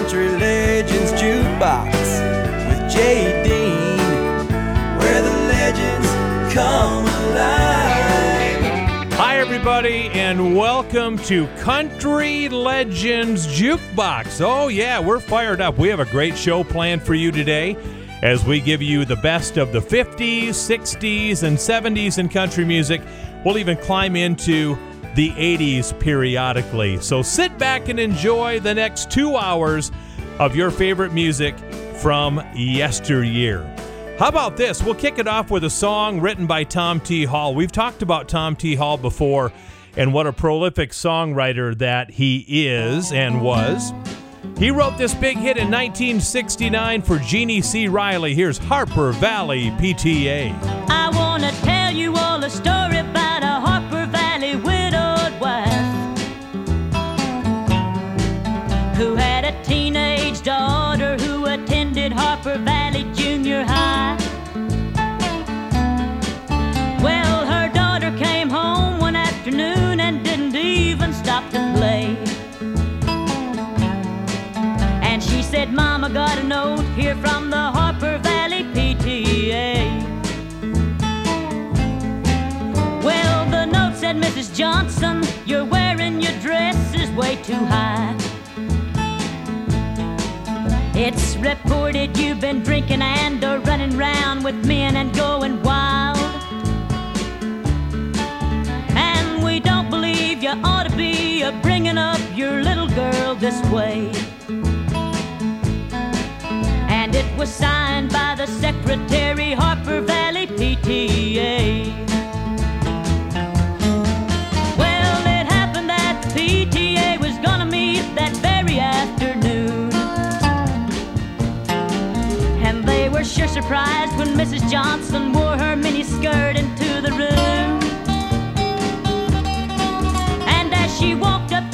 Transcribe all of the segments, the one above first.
Country Legends Jukebox with Jay Dean, where the legends come alive. Hi, everybody, and welcome to Country Legends Jukebox. Oh, yeah, we're fired up. We have a great show planned for you today as we give you the best of the 50s, 60s, and 70s in country music. We'll even climb into the 80s periodically. So sit back and enjoy the next two hours of your favorite music from yesteryear. How about this? We'll kick it off with a song written by Tom T. Hall. We've talked about Tom T. Hall before and what a prolific songwriter that he is and was. He wrote this big hit in 1969 for Jeannie C. Riley. Here's Harper Valley PTA. I want to tell you all a story here from the Harper Valley PTA. Well, the note said, Mrs. Johnson, you're wearing your dress is way too high. It's reported you've been drinking and are running round with men and going wild. And we don't believe you ought to be bringing up your little girl this way. Was signed by the secretary, Harper Valley PTA. Well, it happened that the PTA was gonna meet that very afternoon. And they were sure surprised when Mrs. Johnson wore her mini skirt into the room. And as she walked up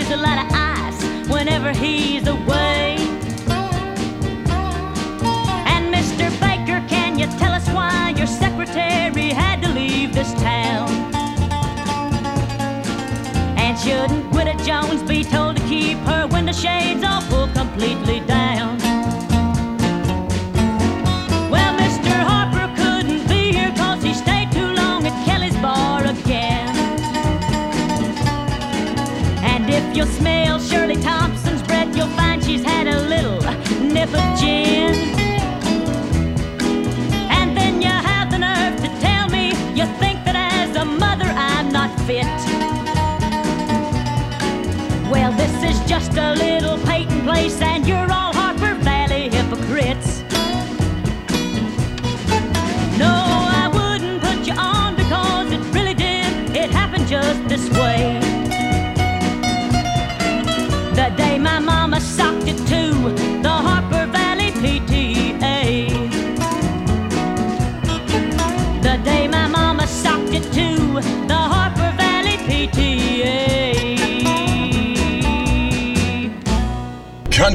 seems a lot of ice whenever he's away. And Mr. Baker, can you tell us why your secretary had to leave this town? And shouldn't Widow Jones be told to keep her window shades or completely down? Just a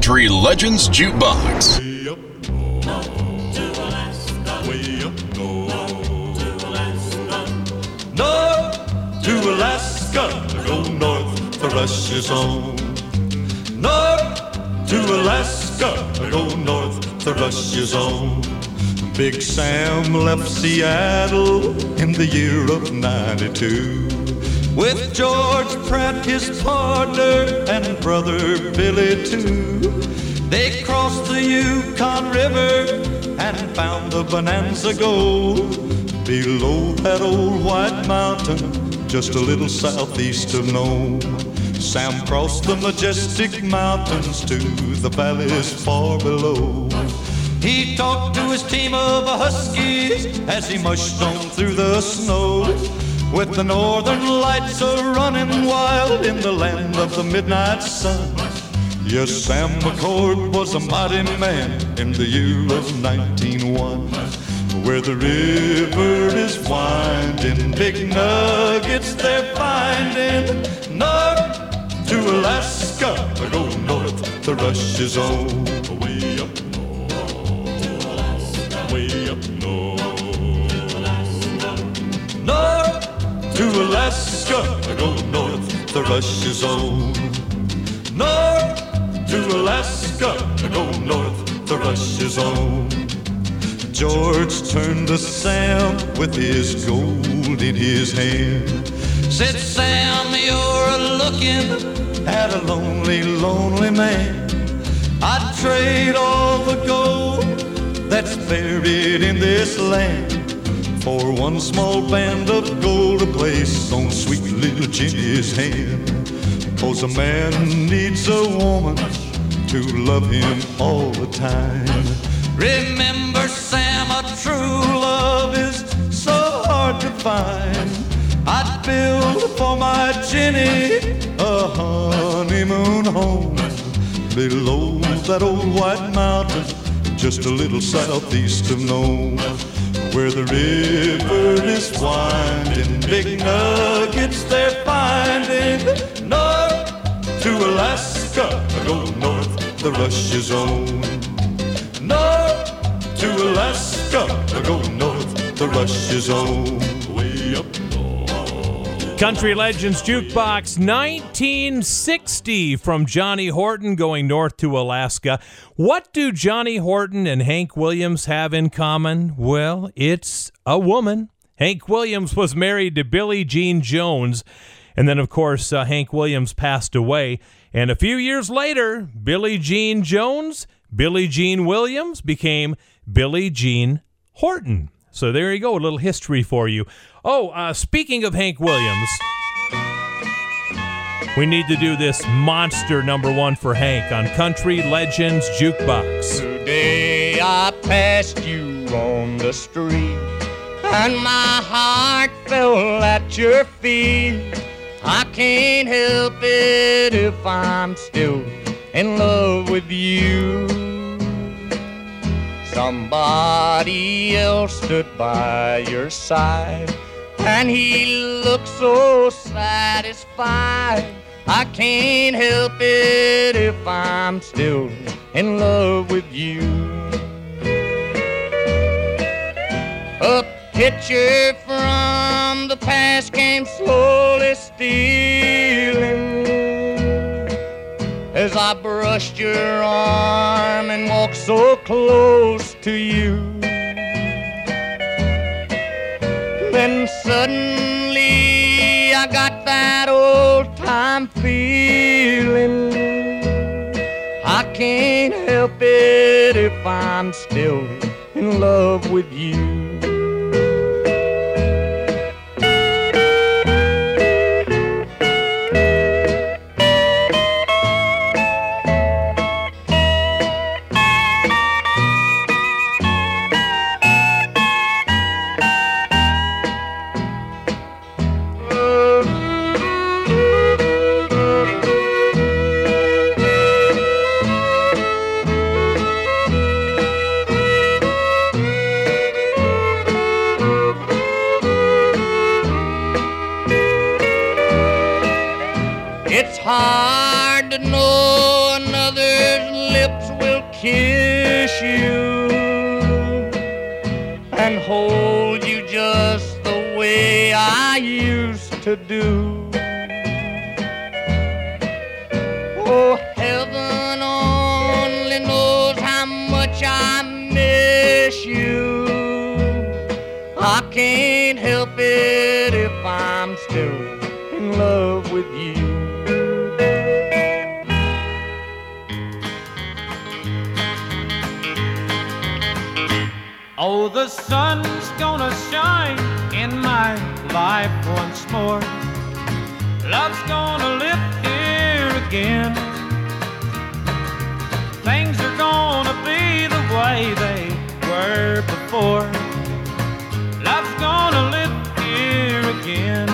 Country Legends Jukebox. To Alaska. Go north, the rush is on. North to Alaska. I Go north, the rush is on. Big Sam left Seattle in the year of 92 with George Pratt, his partner, and brother Billy too. They crossed the Yukon River and found the Bonanza Gold below that old white mountain, just a little southeast of Nome. Sam crossed the majestic mountains to the valleys far below. He talked to his team of Huskies as he mushed on through the snow. With the northern lights a running wild in the land of the midnight sun. Yes, Sam McCord was a mighty man in the year of 1901. where the river is winding. Big nuggets they're finding. North to Alaska, go north the rush is Way to Alaska, I go north to Russia's own. North to Alaska, I go north to Russia's own. George turned to Sam with his gold in his hand. Said, Sam, you're looking at a lonely, lonely man. I'd trade all the gold that's buried in this land for one small band of gold to place on sweet little Jenny's hand. Cause a man needs a woman to love him all the time. Remember, Sam, a true love is so hard to find. I'd build for my Jenny a honeymoon home below that old white mountain, just a little southeast of Nome, where the river is winding. Big nuggets they're finding. North to Alaska, I go north, the Russia's own. North to Alaska, I go north, the. Way up north. Country Legends Jukebox 1960 from Johnny Horton going north to Alaska. What do Johnny Horton and Hank Williams have in common? Well, it's a woman. Hank Williams was married to Billie Jean Jones. And then, of course, uh, Hank Williams passed away. And a few years later, Billie Jean Jones, Billie Jean Williams became Billie Jean Horton. So there you go, a little history for you. Oh, uh, speaking of Hank Williams, we need to do this monster number one for Hank on Country Legends Jukebox. Today I passed you on the street, and my heart fell at your feet. I can't help it if I'm still in love with you. Somebody else stood by your side, and he looks so satisfied. I can't help it if I'm still in love with you. A picture from the past came slowly stealing as I brushed your arm and walked so close to you. Then suddenly I got that old time feeling. I can't help it if I'm still in love with you. To do. Oh, heaven only knows how much I miss you. I can't help it if I'm still in love with you. Oh, the sun's gonna shine life once more. Love's gonna live here again. Things are gonna be the way they were before. Love's gonna live here again.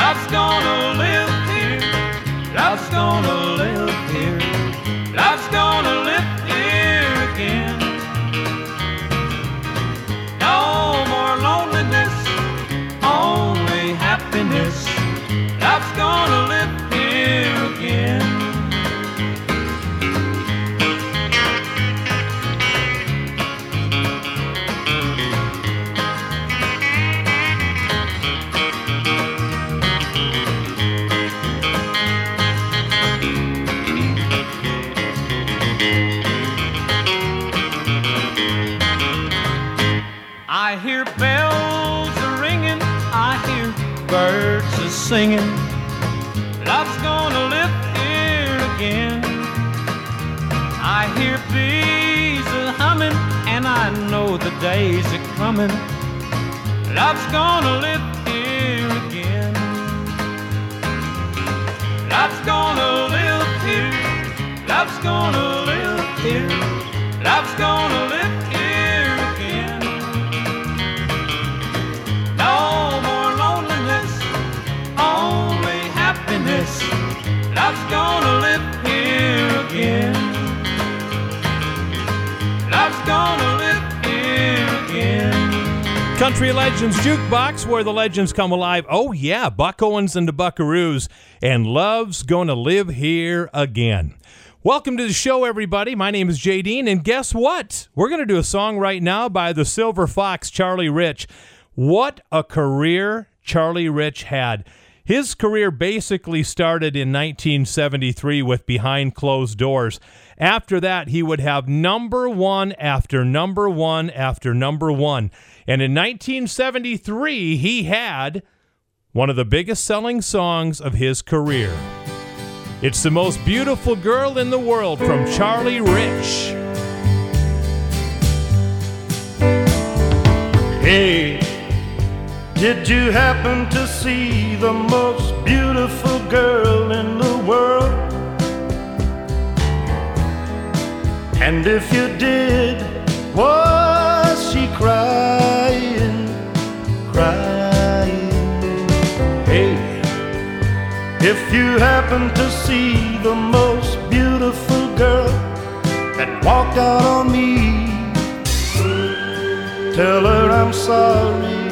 Love's gonna live here. Love's gonna singing. Love's gonna live here again. I hear bees a humming, and I know the days are coming. Love's gonna live Country Legends Jukebox, where the legends come alive. Oh, yeah, Buck Owens and the Buckaroos, and Love's Gonna Live Here Again. Welcome to the show, everybody. My name is Jay Dean, and guess what? We're to do a song right now by the Silver Fox, Charlie Rich. What a career Charlie Rich had. His career basically started in 1973 with Behind Closed Doors. After that, he would have number one after number one after number one. And in 1973, he had one of the biggest selling songs of his career. It's the most beautiful girl in the world from Charlie Rich. Hey, did you happen to see the most beautiful girl in the world? And if you did, was if you happen to see the most beautiful girl that walked out on me, tell her I'm sorry.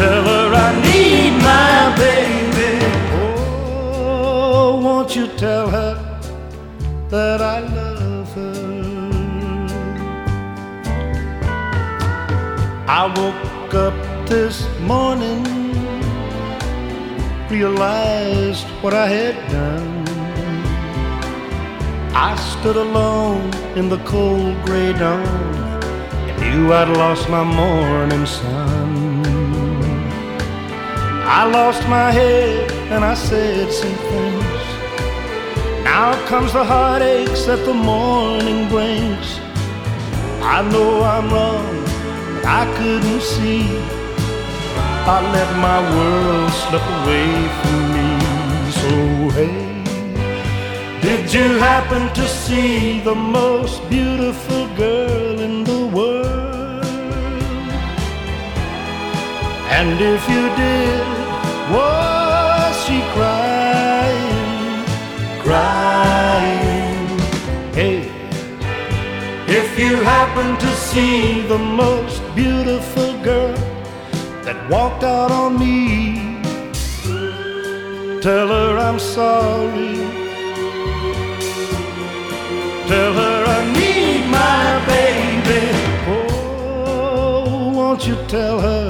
Tell her I need my baby. Oh, won't you tell her that I love her? I woke up this morning, realized what I had done. I stood alone in the cold gray dawn and knew I'd lost my morning sun. I lost my head and I said some things. Now comes the heartaches that the morning brings. I know I'm wrong, but I couldn't see. I let my world slip away from me. So hey, did you happen to see the most beautiful girl in the world? And if you did, was she crying, crying? Hey, if you happen to see the most beautiful girl that walked out on me, tell her I'm sorry. Tell her I need my baby. Oh, won't you tell her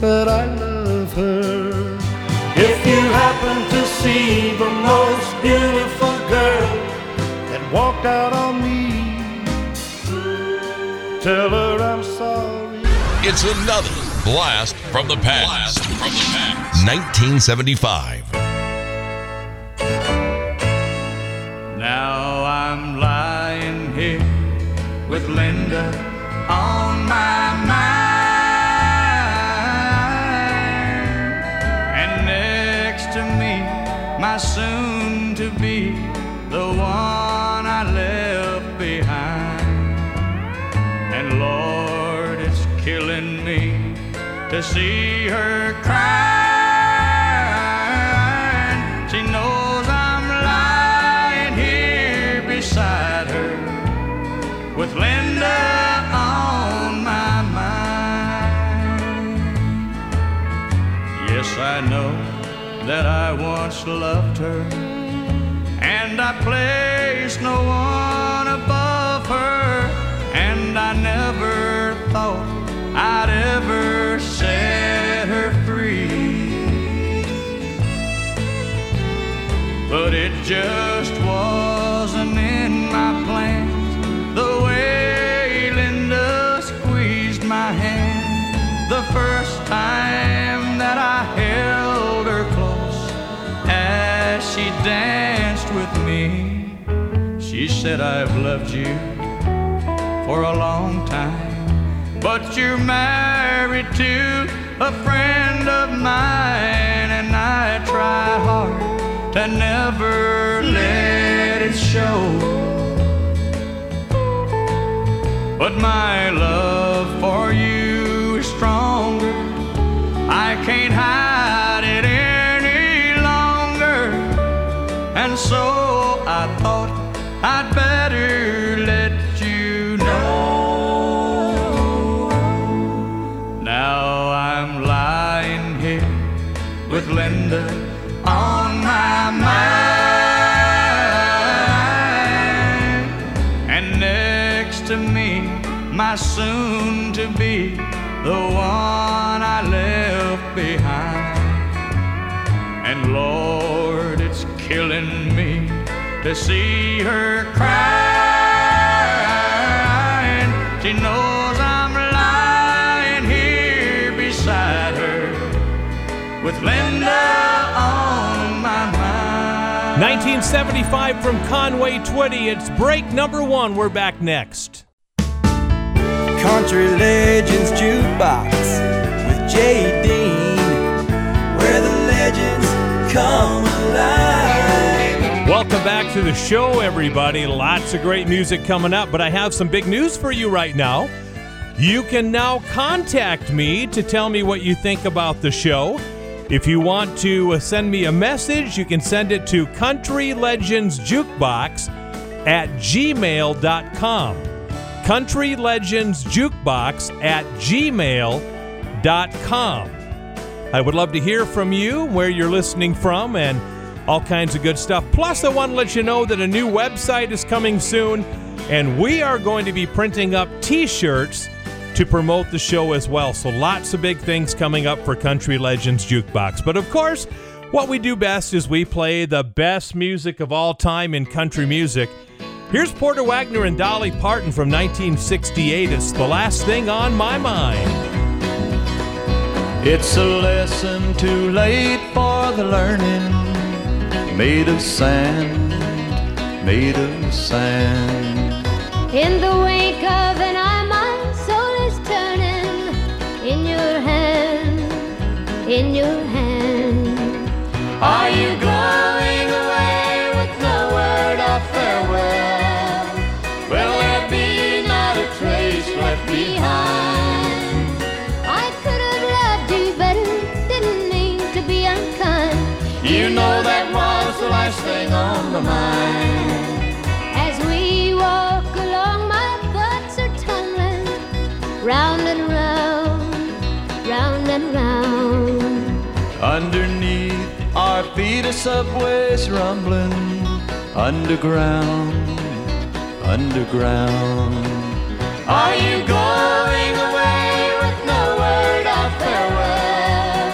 that I love her? If you happen to see the most beautiful girl that walked out on me, tell her I'm sorry. It's another blast from the past. Blast from the past. 1975. Now I'm lying here with Linda on my mind, and next to me, my soon see her crying. She knows I'm lying here beside her with Linda on my mind. Yes, I know that I once loved her, and I placed no one above her, and I never thought I'd just wasn't in my plans. The way Linda squeezed my hand the first time that I held her close as she danced with me. She said, I've loved you for a long time, but you're married to a friend of mine, and I try hard to never let it show. But my love my soon to be, the one I left behind. And Lord, it's killing me to see her crying. She knows I'm lying here beside her with Linda on my mind. 1975 from Conway Twitty. It's break number one. We're back next. Country Legends Jukebox with Jay Dean, where the legends come alive. Welcome back to the show, everybody. Lots of great music coming up, but I have some big news for you right now. You can now contact me to tell me what you think about the show. If you want to send me a message, you can send it to Country Legends Jukebox at gmail.com. Country Legends Jukebox at gmail.com. I would love to hear from you, where you're listening from, and all kinds of good stuff. Plus, I want to let you know that a new website is coming soon, and we are going to be printing up t shirts to promote the show as well. So, lots of big things coming up for Country Legends Jukebox. But of course, what we do best is we play the best music of all time in country music. Here's Porter Wagoner and Dolly Parton from 1968. It's the last thing on my mind. It's a lesson too late for the learning, made of sand, made of sand. In the wake of an eye, my soul is turning. In your hand, in your hand. Are you my mind. As we walk along, my thoughts are tumbling round and round, round and round. Underneath our feet, a subway's rumbling. Underground, underground. Are you going away with no word of farewell?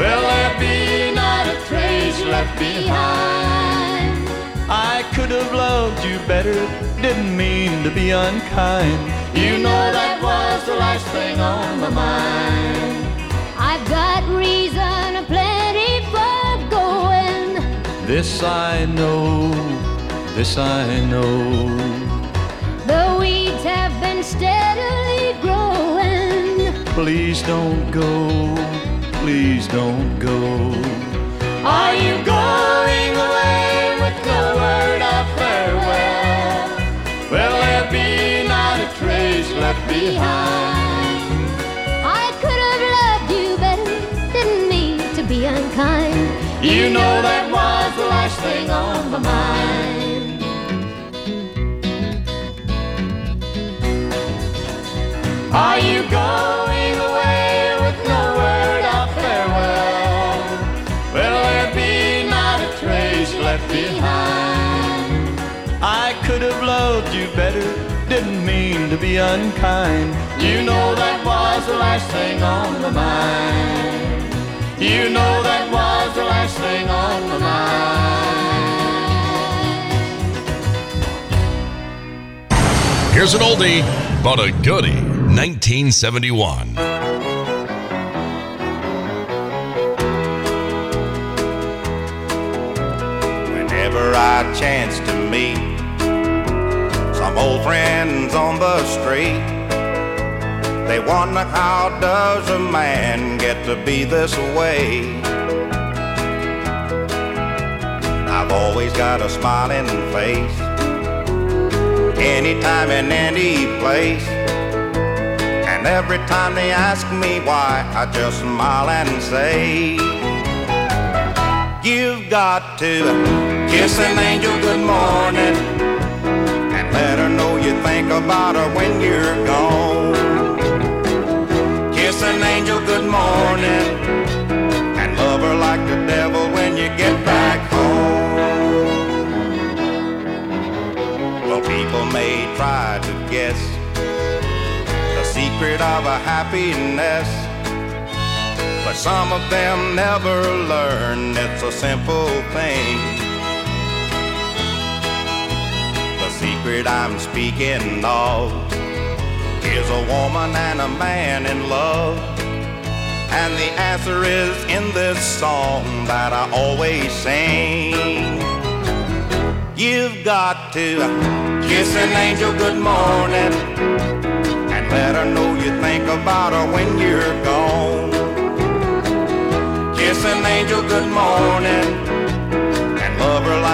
Will there be not a trace left behind? You better, didn't mean to be unkind. You know that was the last thing on my mind. I've got reason plenty for going. This I know, this I know. The weeds have been steadily growing. Please don't go, please don't go. Are you going behind? I could have loved you better, didn't mean to be unkind. You know that was the last thing on my mind. Are you going away with no word of farewell? Will there be not a trace left behind? I could have loved you better, didn't mean to be unkind. You know that was the last thing on my mind. You know that was the last thing on my mind. Here's an oldie, but a goodie. 1971. Whenever I chance to meet Some old friends on the street. They wonder how does a man get to be this way? I've always got a smiling face. Anytime in any place. And every time they ask me why, I just smile and say, You've got to kiss an angel good morning think about her when you're gone. Kiss an angel good morning and love her like the devil when you get back home. Well, people may try to guess the secret of a happiness. But some of them never learn it's a simple thing. Secret I'm speaking of is a woman and a man in love. And the answer is in this song that I always sing. You've got to kiss an angel good morning and let her know you think about her when you're gone. Kiss an angel good morning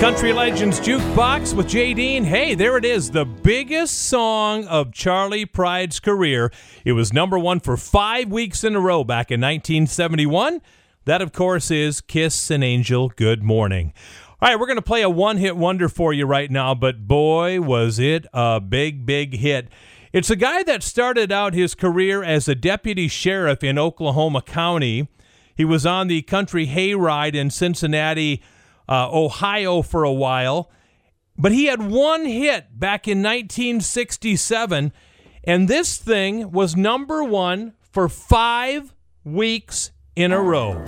Country Legends Jukebox with Jay Dean. Hey, there it is, the biggest song of Charley Pride's career. It was number one for five weeks in a row back in 1971. That, of course, is Kiss an Angel Good Morning. All right, we're going to play a one hit wonder for you right now, but boy, was it a big, big hit. It's a guy that started out his career as a deputy sheriff in Oklahoma County. He was on the country hayride in Cincinnati, uh, Ohio for a while. But he had one hit back in 1967, and this thing was number one for five weeks in a row.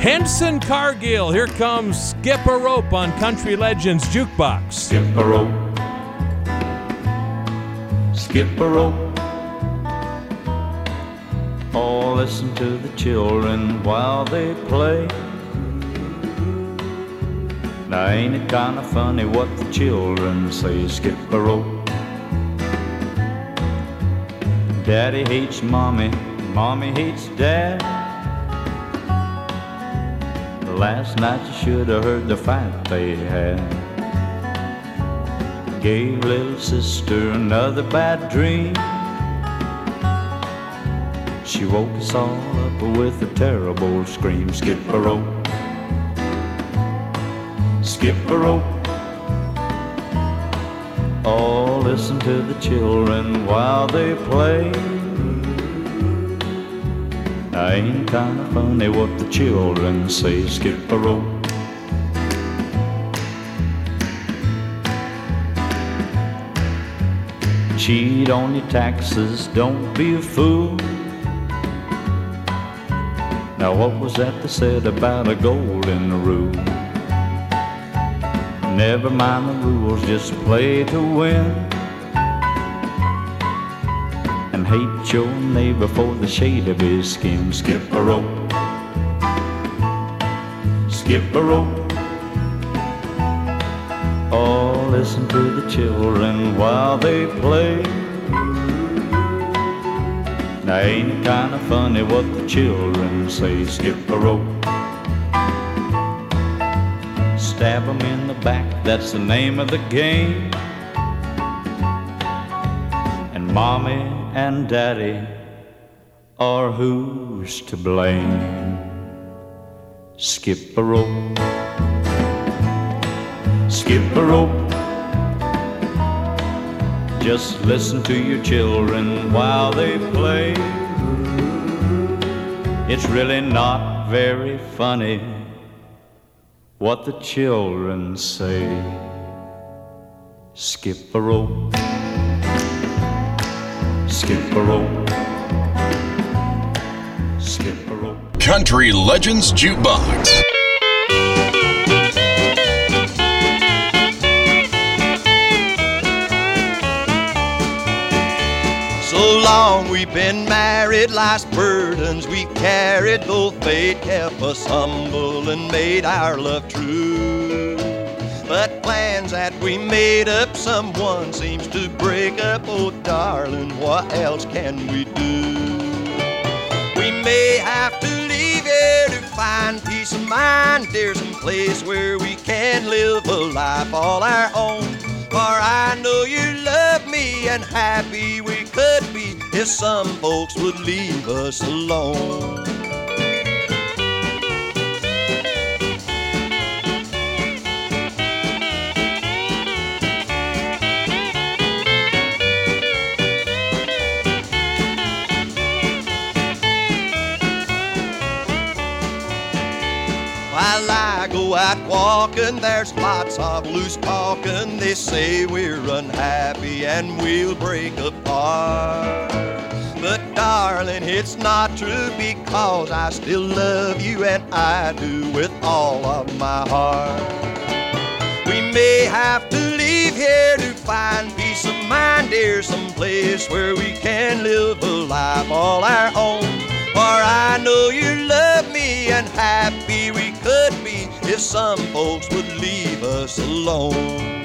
Henson Cargill, here comes Skip a Rope on Country Legends Jukebox. Skip a rope. Skip a rope. Oh, listen to the children while they play. Now, ain't it kind of funny what the children say? Skip a rope. Daddy hates mommy, mommy hates dad. Last night you should have heard the fight they had. Gave little sister another bad dream. She woke us all up with a terrible scream. Skip a rope. Skip a rope. Oh, listen to the children while they play. Ain't kinda funny what the children say. Skip a rope. Cheat on your taxes, don't be a fool. Now, what was that they said about a golden rule? Never mind the rules, just play to win. And hate your neighbor for the shade of his skin. Skip a rope. Skip a rope. Oh, listen to the children while they play. Now, ain't it kinda funny what the children say? Skip a rope. Stab 'em in the back, that's the name of the game. And mommy and daddy are who's to blame? Skip a rope. Skip a rope. Just listen to your children while they play. It's really not very funny what the children say. Skip a rope. Skip a rope. Skip a rope. Country Legends Jukebox. We've been married, life's burdens we carried, though fate kept us humble and made our love true. But plans that we made up, someone seems to break up. Oh, darling, what else can we do? We may have to leave here to find peace of mind. There's some place where we can live a life all our own. For I know you love me and happy we could if some folks would leave us alone. While I go out walking, there's lots of loose talking. They say we're unhappy and we'll break apart. But darling, it's not true because I still love you and I do with all of my heart. We may have to leave here to find peace of mind, dear, someplace where we can live a life all our own. For I know you love me and happy we could be if some folks would leave us alone.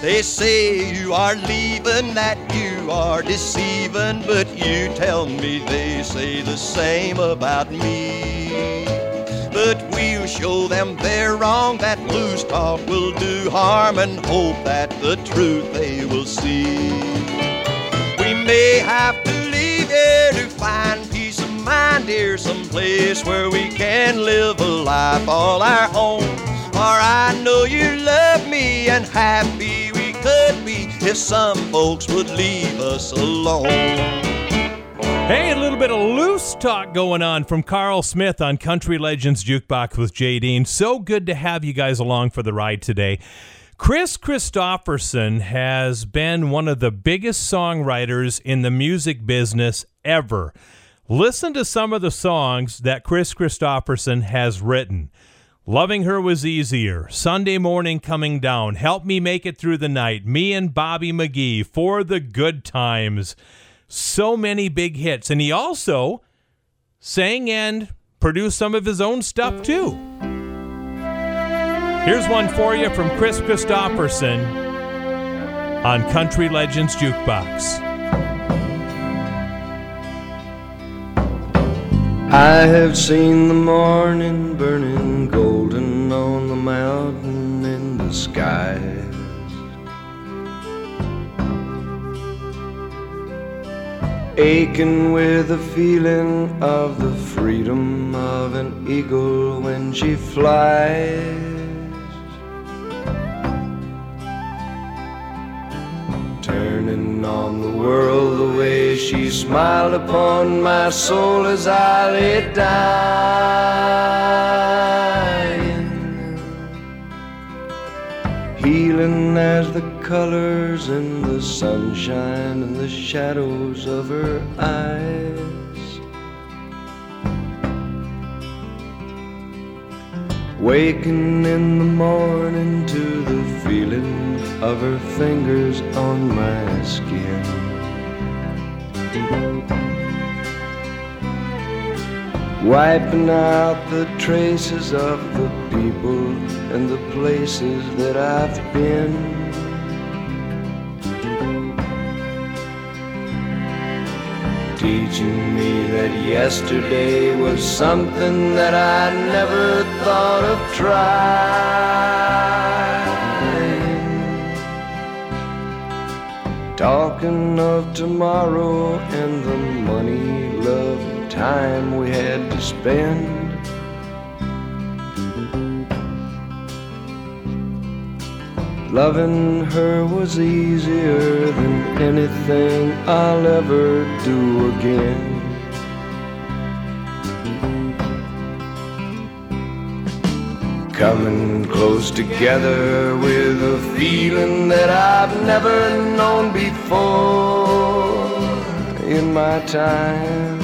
They say you are leaving, that are deceiving, but you tell me they say the same about me. But we'll show them they're wrong, that loose talk will do harm, and hope that the truth they will see. We may have to leave here to find peace of mind, dear, someplace where we can live a life all our own. For I know you love me and happy we could be if some folks would leave us alone. Hey, a little bit of loose talk going on from Carl Smith on Country Legends Jukebox with Jay Dean. So good to have you guys along for the ride today. Kris Kristofferson has been one of the biggest songwriters in the music business ever. Listen to some of the songs that Kris Kristofferson has written. Loving Her Was Easier, Sunday Morning Coming Down, Help Me Make It Through the Night, Me and Bobby McGee, For the Good Times. So many big hits. And he also sang and produced some of his own stuff too. Here's one for you from Kris Kristofferson on Country Legends Jukebox. I have seen the morning burning golden on the mountain in the skies. Aching with the feeling of the freedom of an eagle when she flies. Turning on the world the way she smiled upon my soul as I lay dying. Healing as the colors in the sunshine and the shadows of her eyes. Waking in the morning to the feeling of her fingers on my skin. Wiping out the traces of the people and the places that I've been. Teaching me that yesterday was something that I never thought of trying. Talking of tomorrow and the money, love, time we had to spend. Loving her was easier than anything I'll ever do again. coming close together with a feeling that I've never known before in my time.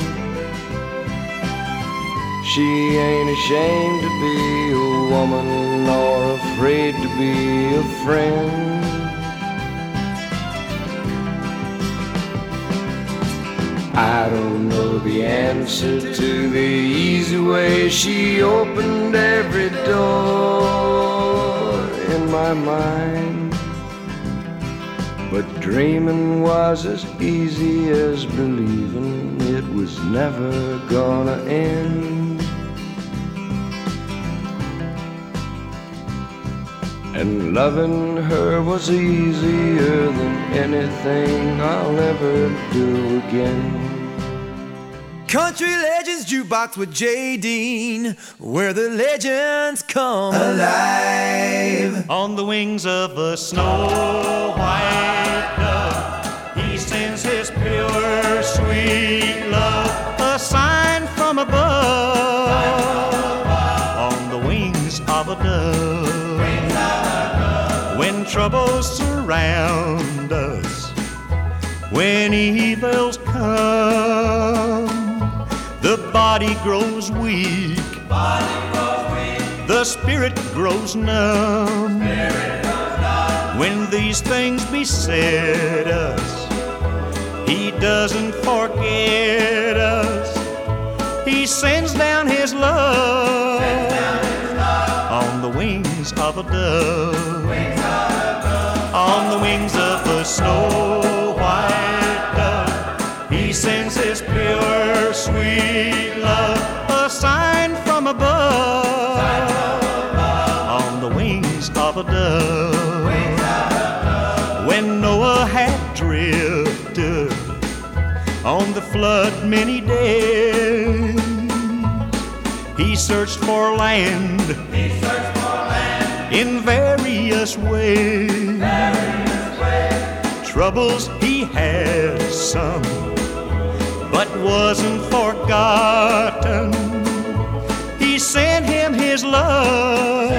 She ain't ashamed to be woman nor afraid to be a friend. I don't know the answer to the easy way she opened every door in my mind. But dreaming was as easy as believing it was never gonna end. And loving her was easier than anything I'll ever do again. Country Legends Jukebox with Jay Dean, where the legends come alive. On the wings of a snow white dove, he sends his pure, sweet love, a sign from above. Troubles surround us, when evils come, the body grows weak. The spirit grows numb. When these things beset us, He doesn't forget us. He sends down His love on the wings of a dove. The wings of a snow white dove, He sends His pure, sweet love, a sign from above. On the wings of a dove, when Noah had drifted on the flood many days, he searched for land. In various ways. Troubles he had some, but wasn't forgotten. He sent him his love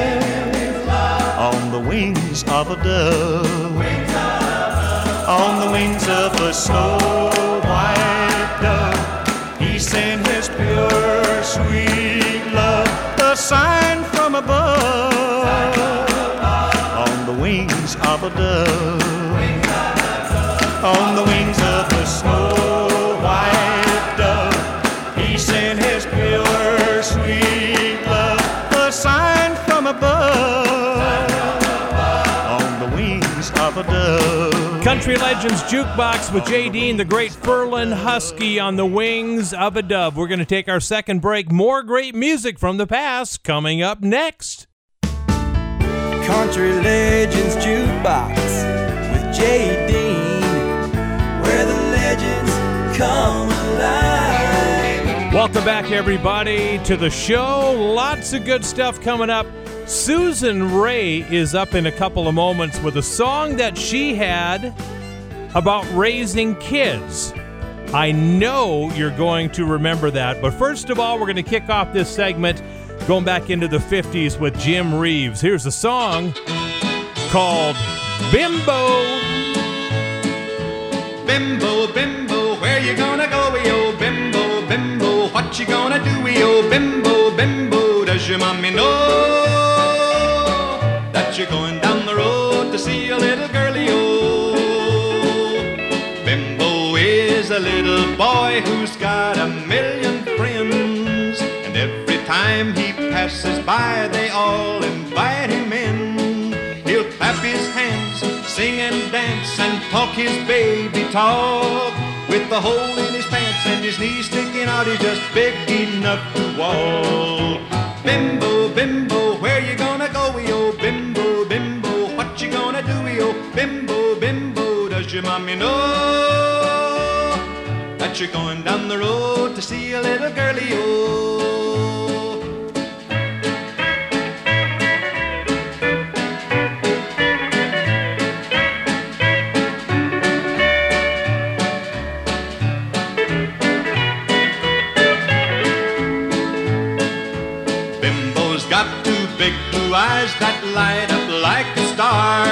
on the wings of a dove. On the wings of a snow white dove, he sent his pure, sweet love, a sign from above. On the wings of a dove, on the wings of a snow white dove, he sent his pure, sweet love, a sign from above. On the wings of a dove. Country Legends Jukebox with Jay Dean, the great Ferlin Husky on the wings of a dove. We're going to take our second break. More great music from the past coming up next. Country Legends Jukebox with Jay Welcome back, everybody, to the show. Lots of good stuff coming up. Susan Raye is up in a couple of moments with a song that she had about raising kids. I know you're going to remember that. But first of all, we're going to kick off this segment going back into the 50s with Jim Reeves. Here's a song called Bimbo. Bimbo, bimbo, where you gonna go, oh bimbo, bimbo, what you gonna do, oh bimbo, bimbo, does your mommy know that you're going down the road to see a little girlie, oh? Bimbo is a little boy who's got a million friends, and every time he passes by, they all invite him in. He'll clap his hands, sing and dance, and talk his baby talk. With a hole in his pants and his knees sticking out, he's just big enough to walk. Bimbo, bimbo, where you gonna go, oh? Bimbo, bimbo, what you gonna do, oh? Bimbo, bimbo, does your mommy know that you're going down the road to see a little girlie, oh? Eyes that light up like a star.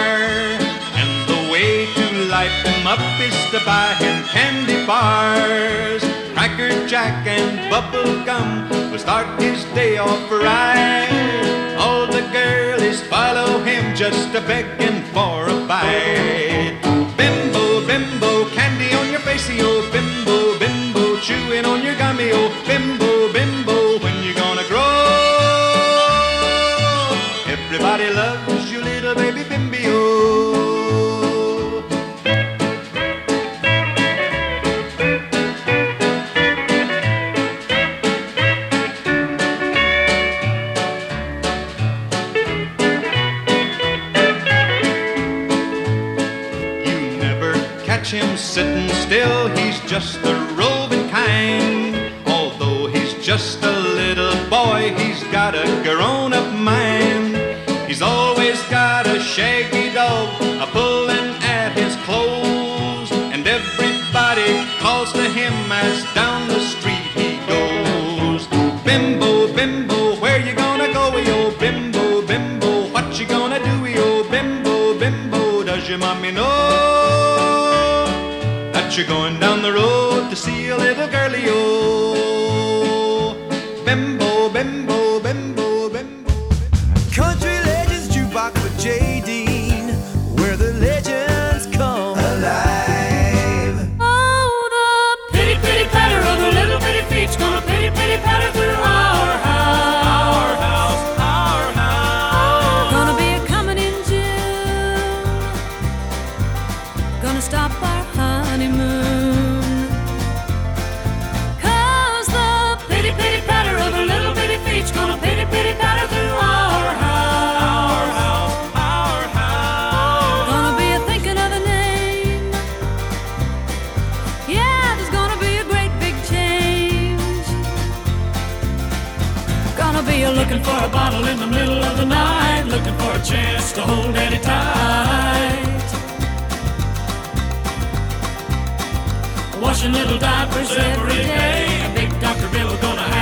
And the way to light them up is to buy him candy bars. Cracker Jack and bubble gum will start his day off right. All the girlies follow him just a begging for a bite. Still, he's just the roving kind. Although he's just a little boy, he's got a grown up mind. He's always got a shaggy dog a pulling at his clothes, and everybody calls to him as down you're going down the road to see a little to hold Daddy tight. Washing little diapers every day, big doctor bill gonna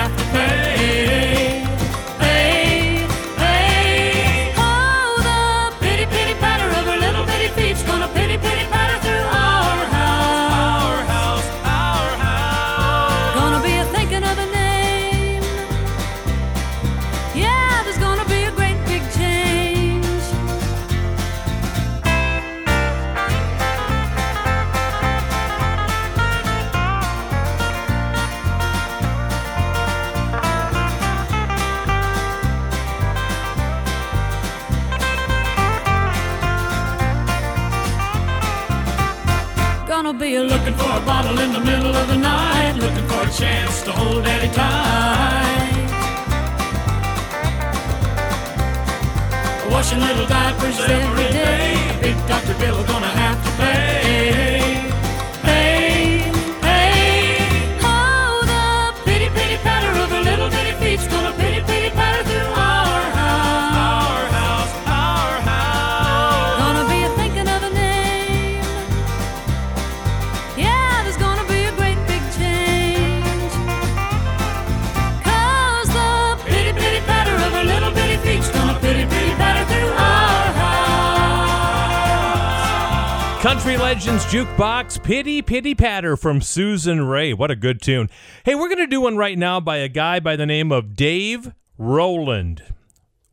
Pitty Pitty Patter from Susan Raye. What a good tune. Hey, we're going to do one right now by a guy by the name of Dave Rowland.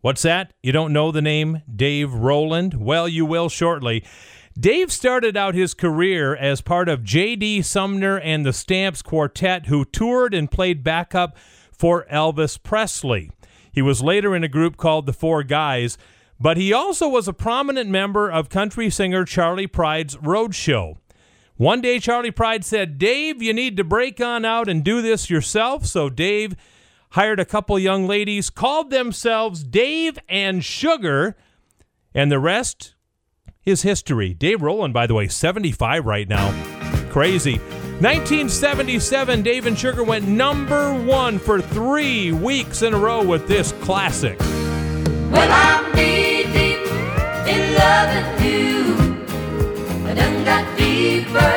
What's that? You don't know the name Dave Rowland? Well, you will shortly. Dave started out his career as part of J.D. Sumner and the Stamps Quartet, who toured and played backup for Elvis Presley. He was later in a group called the Four Guys, but he also was a prominent member of country singer Charley Pride's Roadshow. One day, Charley Pride said, Dave, you need to break on out and do this yourself. So Dave hired a couple young ladies, called themselves Dave and Sugar, and the rest is history. Dave Rowland, by the way, 75 right now. Crazy. 1977, Dave and Sugar went number one for three weeks in a row with this classic. Well, I'm deep in you. I done got deeper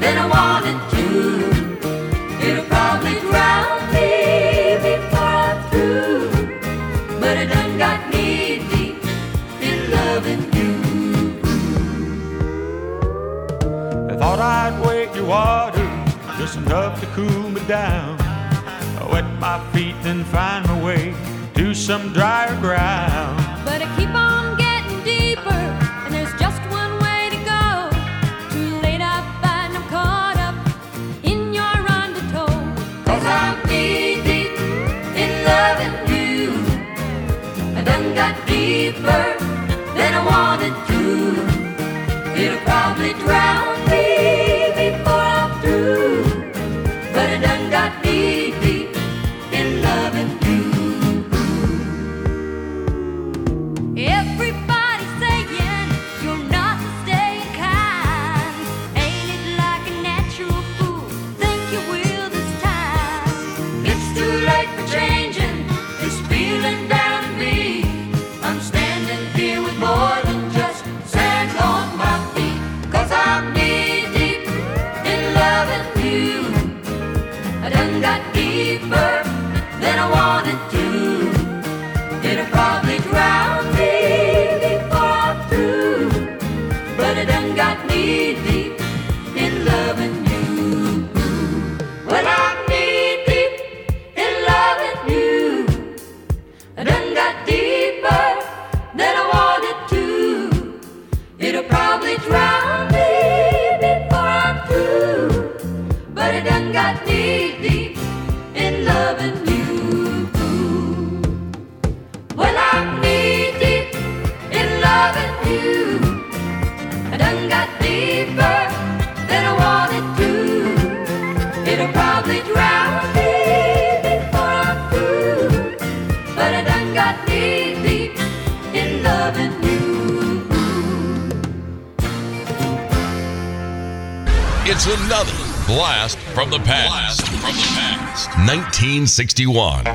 than I wanted to. It'll probably drown me before I'm through. But it done got me deep in loving you. I thought I'd wait your water just enough to cool me down. I wet my feet, then find my way to some drier ground. 1961.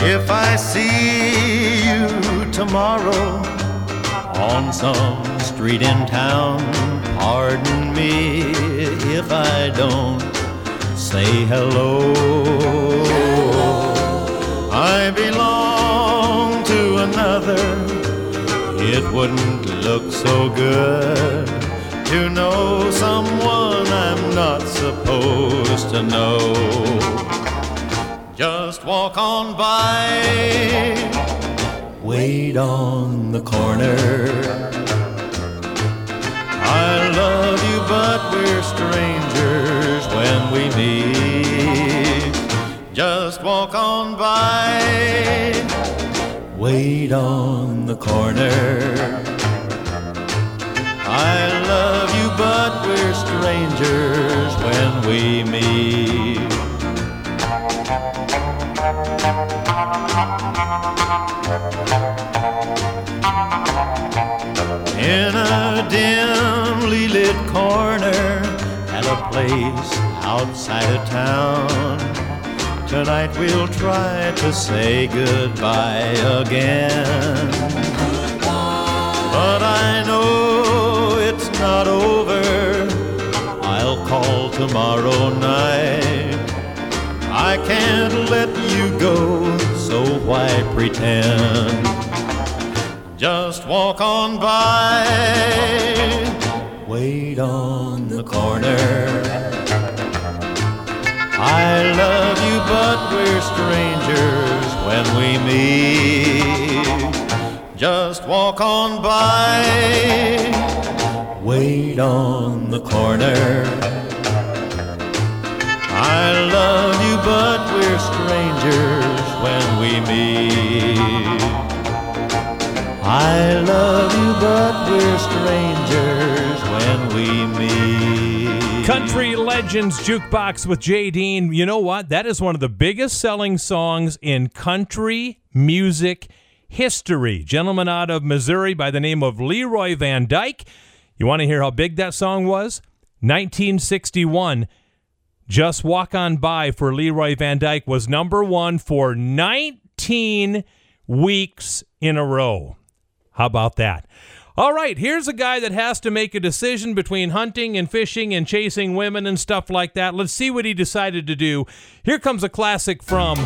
If I see you tomorrow on some street in town, pardon me if I don't say hello. I belong to another. It wouldn't so good to know someone I'm not supposed to know. Just walk on by, wait on the corner. I love you, but we're strangers when we meet. Just walk on by, wait on the corner. Strangers when we meet. In a dimly lit corner at a place outside of town. Tonight we'll try to say goodbye again. But I know it's not over. Tomorrow night. I can't let you go, so why pretend? Just walk on by, wait on the corner. I love you, but we're strangers when we meet. Just walk on by, wait on the corner. I love you, but we're strangers when we meet. I love you, but we're strangers when we meet. Country Legends Jukebox with Jay Dean. You know what? That is one of the biggest selling songs in country music history. Gentleman out of Missouri by the name of Leroy Van Dyke. You want to hear how big that song was? 1961. Just Walk On By for Leroy Van Dyke was number one for 19 weeks in a row. How about that? All right, here's a guy that has to make a decision between hunting and fishing and chasing women and stuff like that. Let's see what he decided to do. Here comes a classic from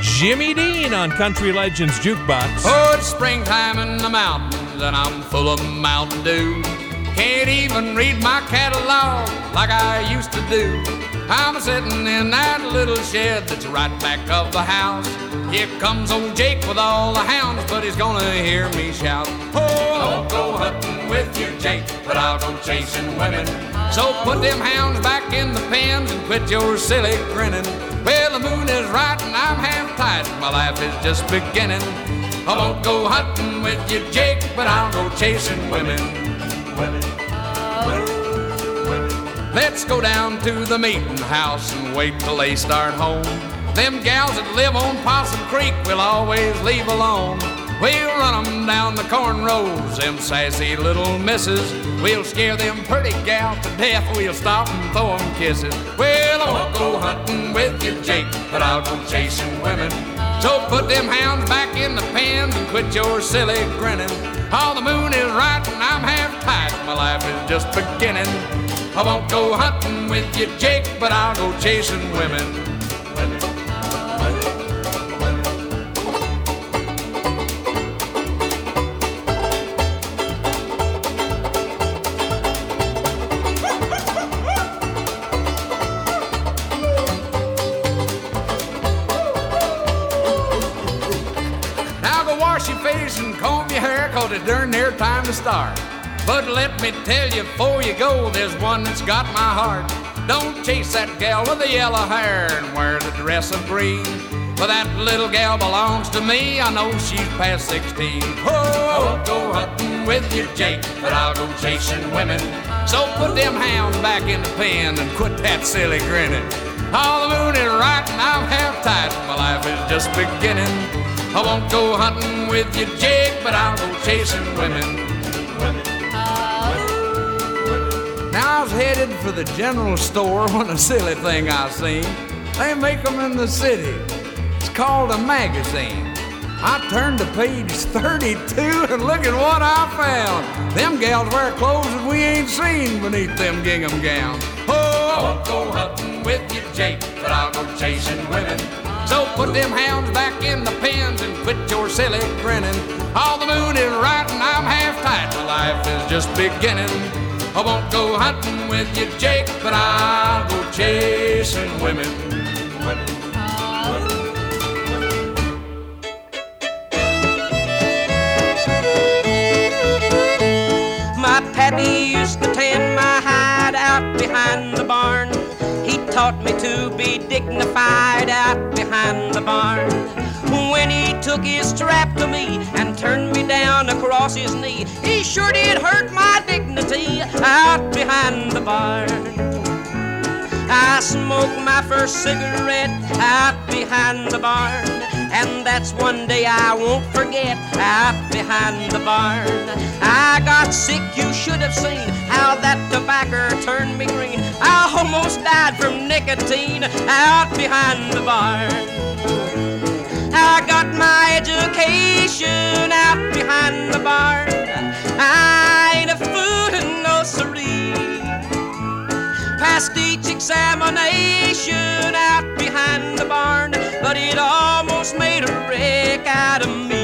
Jimmy Dean on Country Legends Jukebox. Oh, it's springtime in the mountains, and I'm full of Mountain Dew. Can't even read my catalog like I used to do. I'm sitting in that little shed that's right back of the house. Here comes old Jake with all the hounds, but he's gonna hear me shout. Oh, I won't go hunting with you, Jake, but I'll go chasing women. So put them hounds back in the pens and quit your silly grinning. Well, the moon is right and I'm half tight. My life is just beginning. I won't go hunting with you, Jake, but I'll go chasing women. Women. Let's go down to the meeting house and wait till they start home. Them gals that live on Possum Creek will always leave alone. We'll run 'em down the corn rows, them sassy little misses. We'll scare them pretty gals to death. We'll stop and throw 'em kisses. Well, I won't go hunting with you, Jake, but I'll go chasing women. So put them hounds back in the pens and quit your silly grinning. Oh, the moon is right and I'm half tight. My life is just beginning. I won't go hunting with you, Jake, but I'll go chasing women. Now go wash your face and comb your hair, cause it's darn near time to start. But let me tell you before you go, there's one that's got my heart. Don't chase that gal with the yellow hair and wear the dress of green. For that little gal belongs to me, I know she's past 16. Oh, I won't go hunting with you, Jake, but I'll go chasing women. So put them hounds back in the pen and quit that silly grinning. Oh, the moon is right and I'm half tight, my life is just beginning. I won't go hunting with you, Jake, but I'll go chasing women. Now I was headed for the general store when a silly thing I seen. They make 'em in the city. It's called a magazine. I turned to page 32 and look at what I found. Them gals wear clothes that we ain't seen beneath them gingham gowns. Oh, I won't go hunting with you, Jake, but I'll go chasing women. So put them hounds back in the pens and quit your silly grinning. All the moon is right and I'm half tight. Life is just beginning. I won't go hunting with you, Jake, but I'll go chasing women. My pappy used to tend my hide out behind the barn. He taught me to be dignified out behind the barn. When he took his strap to me and turned me down across his knee, he sure did hurt my dignity out behind the barn. I smoked my first cigarette out behind the barn. And that's one day I won't forget out behind the barn. I got sick, you should have seen how that tobacco turned me green. I almost died from nicotine out behind the barn. I got my education out behind the barn. I ain't a fool in no siree. Passed each examination out behind the barn, but it almost made a wreck out of me.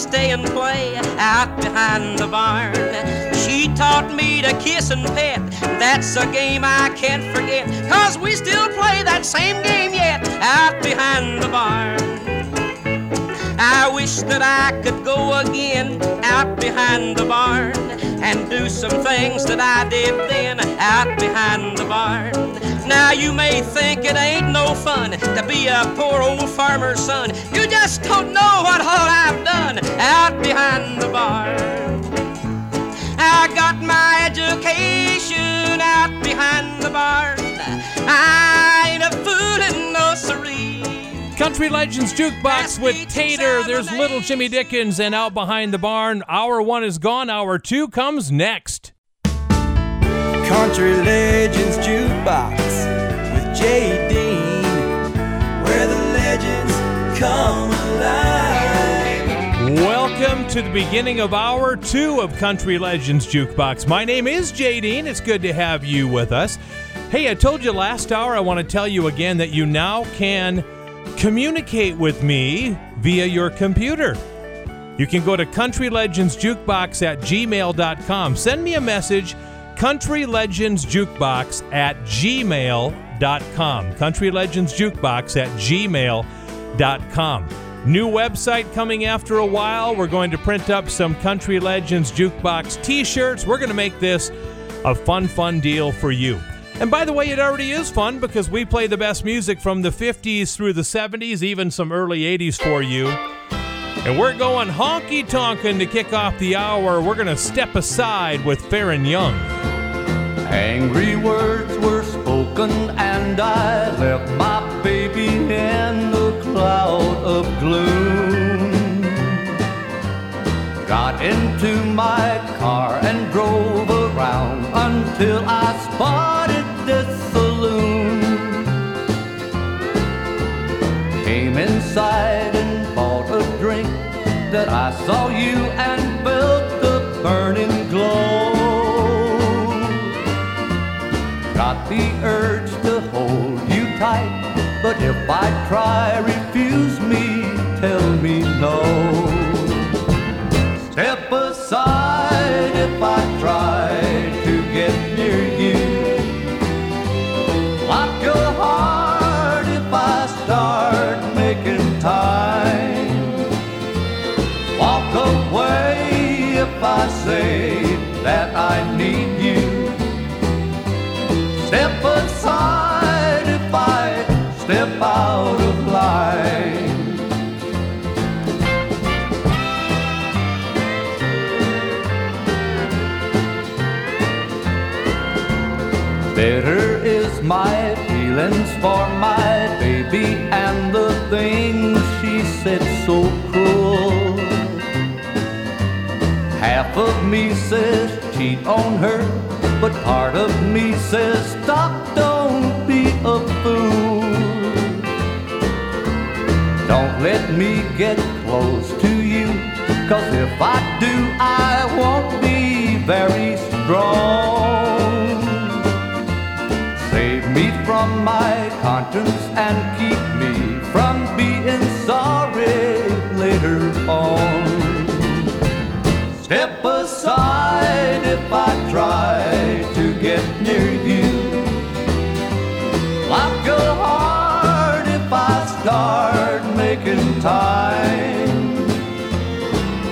Stay and play out behind the barn. She taught me to kiss and pet. That's a game I can't forget. Cause we still play that same game yet out behind the barn. I wish that I could go again out behind the barn and do some things that I did then out behind the barn. Now you may think it ain't no fun to be a poor old farmer's son. You just don't know what all I've done out behind the barn. I got my education out behind the barn. I ain't a fool in no siree. Country Legends Jukebox with Tater. There's Little Jimmy Dickens and Out Behind the Barn. Hour one is gone. Hour two comes next. Country Legends Jukebox with Jay Dean, where the legends come alive. Welcome to the beginning of hour two of Country Legends Jukebox. My name is Jay Dean. It's good to have you with us. Hey, I told you last hour, I want to tell you again that you now can communicate with me via your computer. You can go to countrylegendsjukebox at gmail.com. Send me a message, countrylegendsjukebox at gmail.com. Country Legends Jukebox at gmail.com. New website coming after a while. We're going to print up some Country Legends Jukebox t shirts. We're going to make this a fun, fun deal for you. And by the way, it already is fun because we play the best music from the 50s through the 70s, even some early 80s for you. And we're going honky tonkin' to kick off the hour. We're going to step aside with Faron Young. Angry words were spoken, and I left my baby in the cloud of gloom. Got into my car and drove around until I spotted this saloon. Came inside and bought a drink that I saw you and felt the burning but if I try, refuse me, tell me no. Step aside if I try step out of. Bitter is my feelings for my baby and the things she said so cruel. Half of me says cheat on her, but part of me says stop, don't be a fool. Don't let me get close to you, cause if I do, I won't be very strong. Save me from my conscience and keep me from being sorry later on. Step aside if I try time.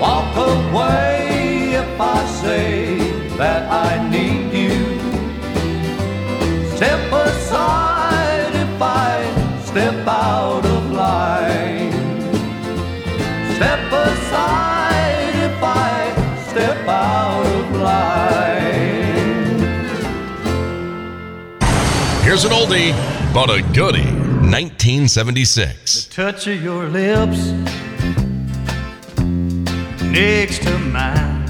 Walk away if I say that I need you. Step aside if I step out of line. Step aside if I step out of line. Here's an oldie, but a goodie. 1976. touch of your lips next to mine.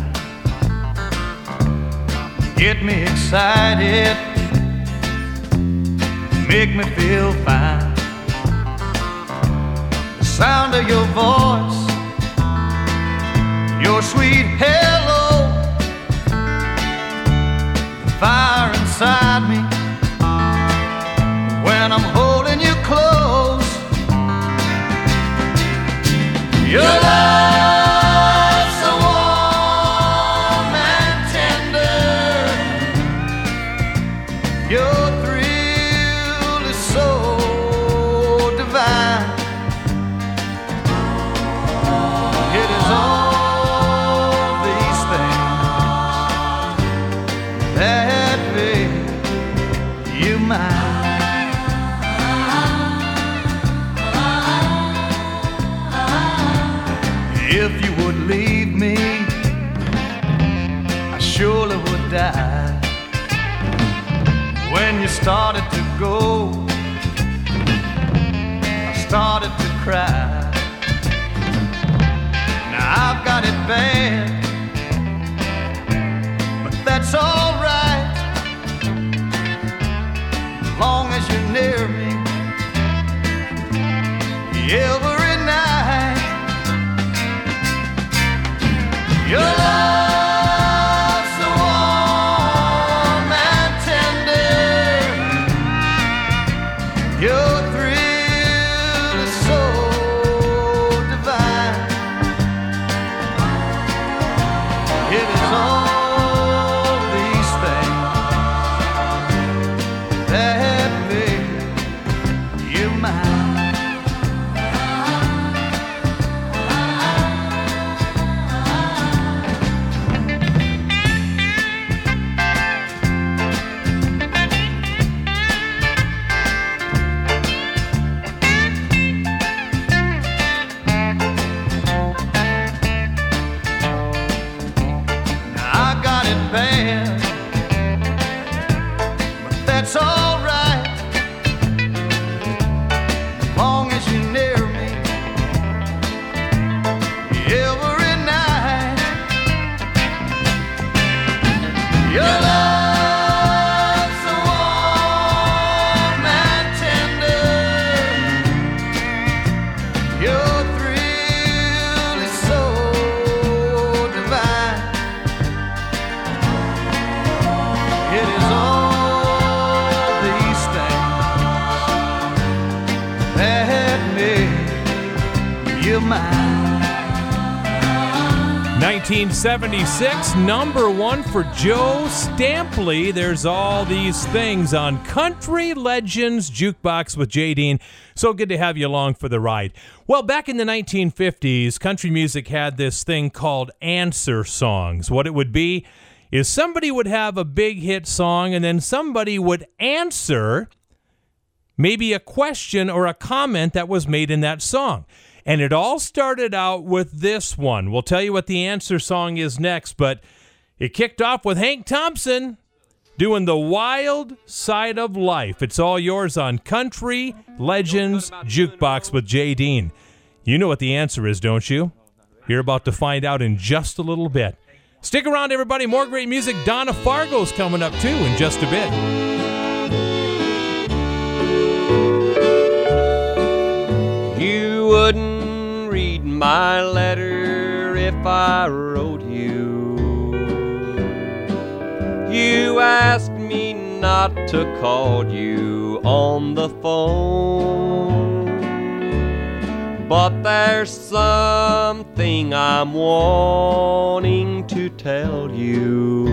Get me excited make me feel fine. The sound of your voice your sweet hello. The fire inside me when I'm holding your love cry. Now I've got it bad, but that's alright. Long as you're near me 1976, number one for Joe Stampley. There's all these things on Country Legends Jukebox with Jay Dean. So good to have you along for the ride. Well, back in the 1950s, country music had this thing called answer songs. What it would be is somebody would have a big hit song and then somebody would answer maybe a question or a comment that was made in that song. And it all started out with this one. We'll tell you what the answer song is next, but it kicked off with Hank Thompson doing the wild side of life. It's all yours on Country Legends Jukebox with Jay Dean. You know what the answer is, don't you? You're about to find out in just a little bit. Stick around, everybody. More great music. Donna Fargo's coming up too in just a bit. You wouldn't my letter if I wrote you. You asked me not to call you on the phone. But there's something I'm wanting to tell you.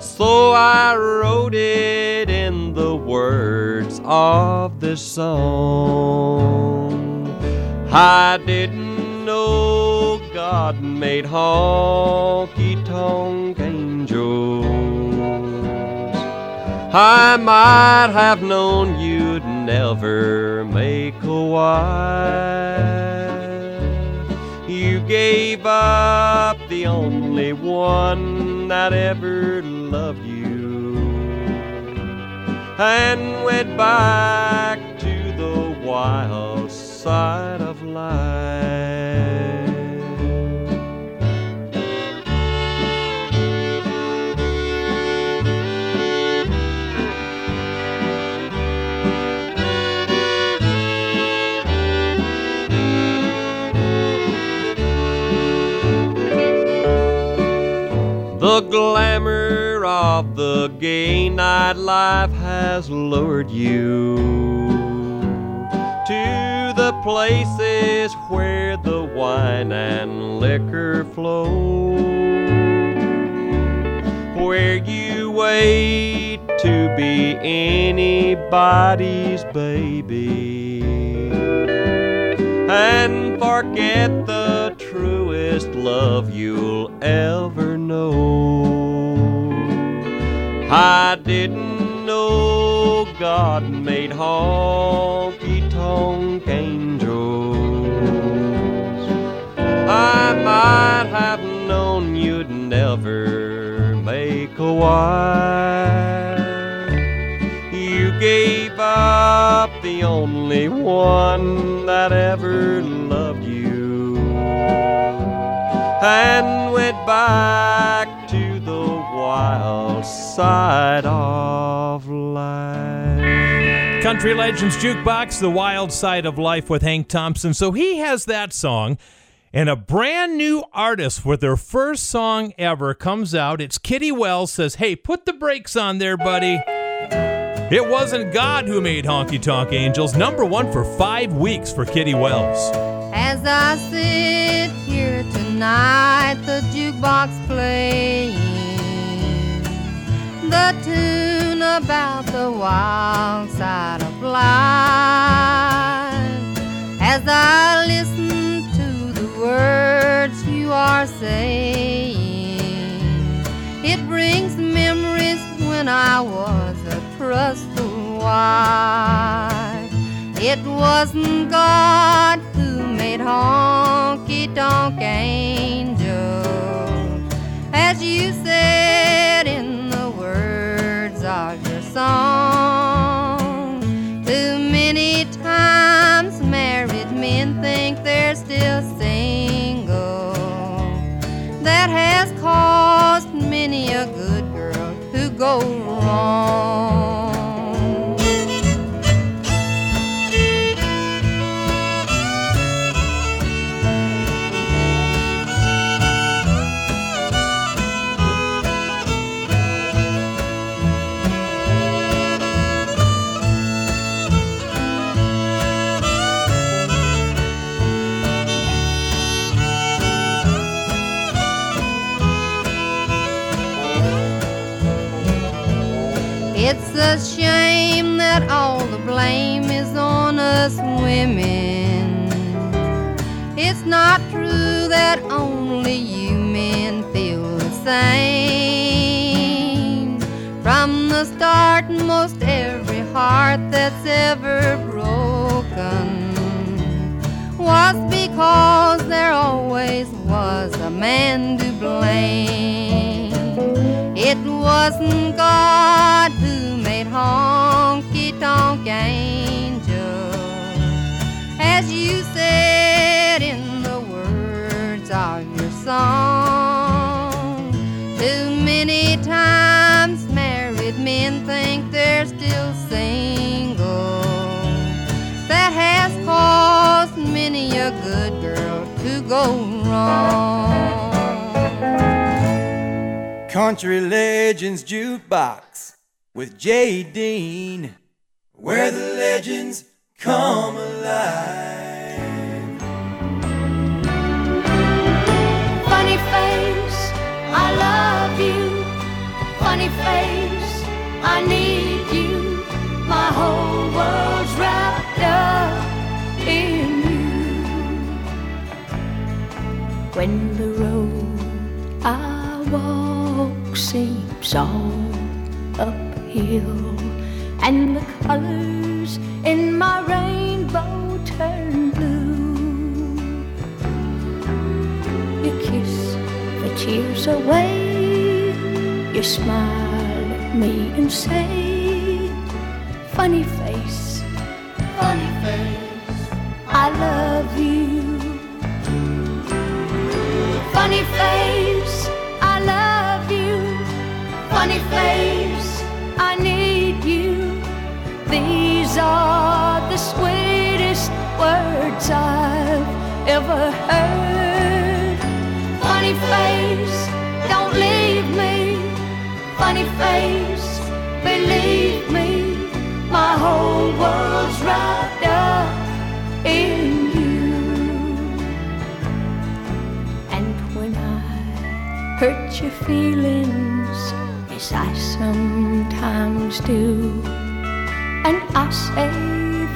So I wrote it in the words of this song. I didn't know God made honky tonk angels. I might have known you'd never make a wife. You gave up the only one that ever loved you and went back to the wild side of life. The glamour of the gay nightlife has lured you to places where the wine and liquor flow, where you wait to be anybody's baby and forget the truest love you'll ever know. I didn't know God made honky tonk angels. I might have known you'd never make a wife. You gave up the only one that ever loved you. And went back to the wild side of life. Country Legends Jukebox, The Wild Side of Life with Hank Thompson. So he has that song. And a brand new artist with their first song ever comes out. It's Kitty Wells says, Hey, put the brakes on there, buddy. It wasn't God who made Honky Tonk Angels. Number one for five weeks for Kitty Wells. As I sit here tonight, the jukebox playing the tune about the wild side of life. As I listen to the words you are saying, it brings memories when I was a trustful wife. It wasn't God who made honky tonk angels, as you said your song. Too many times married men think they're still single. That has caused many a good girl to go wrong. A shame that all the blame is on us women. It's not true that only you men feel the same. From the start, most every heart that's ever broken was because there always was a man to blame. It wasn't God who honky tonk angels, as you said in the words of your song. Too many times married men think they're still single. That has caused many a good girl to go wrong. Country Legends Jukebox with Jay Dean, where the legends come alive. Funny face, I love you. Funny face, I need you. My whole world's wrapped up in you. When the road I walk seems all uphill, and the colors in my rainbow turn blue. You kiss the tears away. You smile at me and say, Funny face, funny face, I love you. Funny face, I love you. Funny face, I need you. These are the sweetest words I've ever heard. Funny face, don't leave me. Funny face, believe me. My whole world's wrapped up in you. And when I hurt your feelings, as I sometimes do, and I say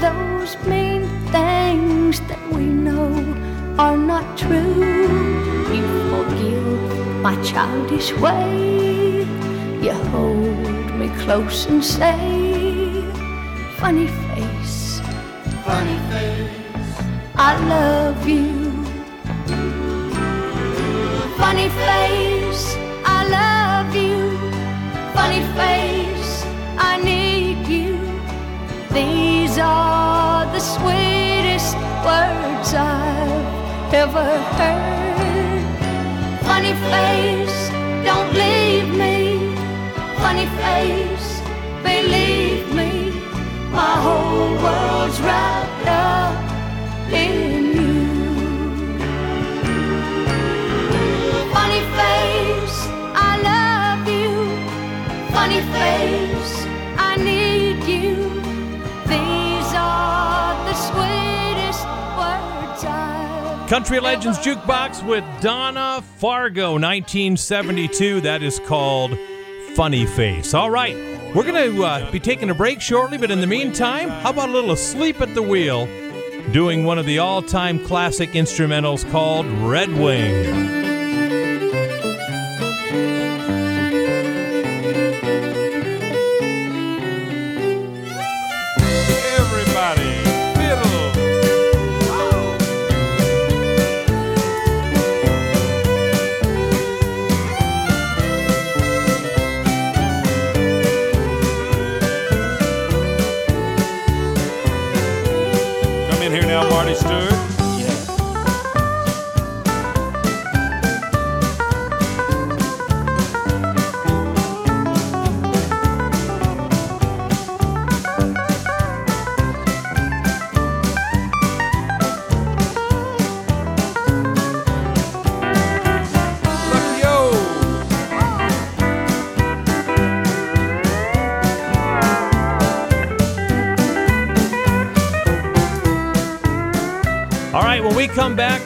those mean things that we know are not true. You forgive my childish way. You hold me close and say, Funny face, funny face, I love you. Funny face, I love you funny face. I need you. These are the sweetest words I've ever heard. Funny face, don't leave me. Funny face, believe me. My whole world's wrapped up in Country Legends Jukebox with Donna Fargo, 1972. That is called Funny Face. All right, we're going to uh, be taking a break shortly, but in the meantime, how about a little Asleep at the Wheel, doing one of the all time classic instrumentals called Red Wing.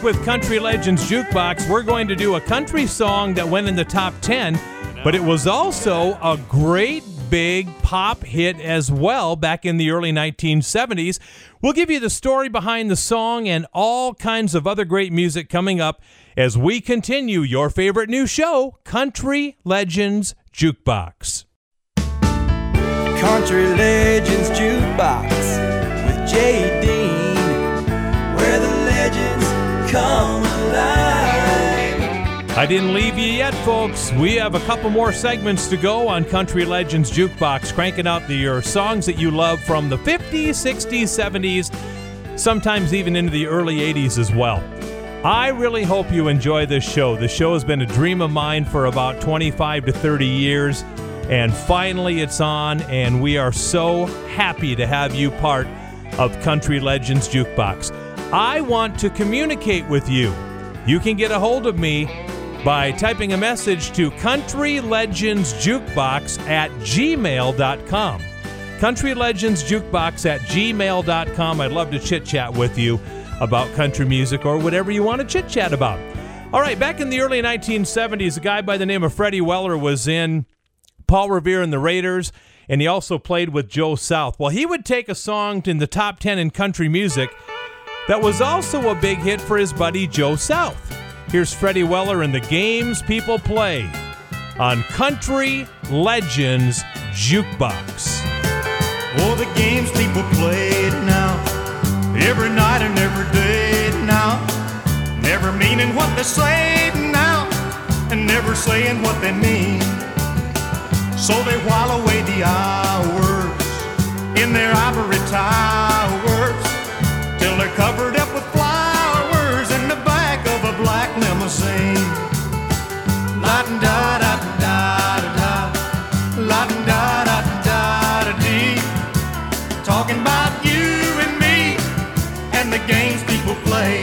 With Country Legends Jukebox, we're going to do a country song that went in the top 10, but it was also a great big pop hit as well back in the early 1970s. We'll give you the story behind the song and all kinds of other great music coming up as we continue your favorite new show, Country Legends Jukebox. Country Legends Jukebox with Jay come alive. I didn't leave you yet, folks. We have a couple more segments to go on Country Legends Jukebox, cranking out the, your songs that you love from the 50s, 60s, 70s, sometimes even into the early 80s as well. I really hope you enjoy this show. The show has been a dream of mine for about 25 to 30 years, and finally it's on, and we are so happy to have you part of Country Legends Jukebox. I want to communicate with you. You can get a hold of me by typing a message to Country Legends Jukebox at gmail.com. Country Legends Jukebox at gmail.com. I'd love to chit chat with you about country music or whatever you want to chit chat about. All right, back in the early 1970s, a guy by the name of Freddie Weller was in Paul Revere and the Raiders, and he also played with Joe South. Well, he would take a song in the top 10 in country music that was also a big hit for his buddy Joe South. Here's Freddie Weller and the games people play on Country Legends Jukebox. Oh, the games people play now, every night and every day now, never meaning what they say now, and never saying what they mean. So they while away the hours in their ivory they're covered up with flowers in the back of a black limousine. La da da da da da, la da da da da dee. Talking about you and me and the games people play.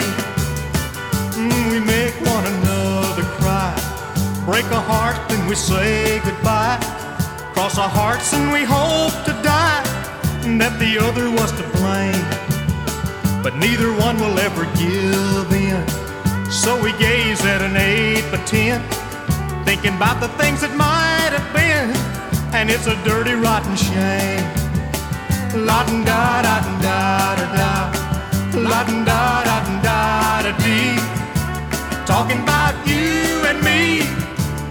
Mm, we make one another cry, break a heart, then we say goodbye. Cross our hearts and we hope to die and that the other was to blame. But neither one will ever give in. So we gaze at an eight by ten, thinking about the things that might have been, and it's a dirty, rotten shame. La da da da da da la da da da da dee. Talking about you and me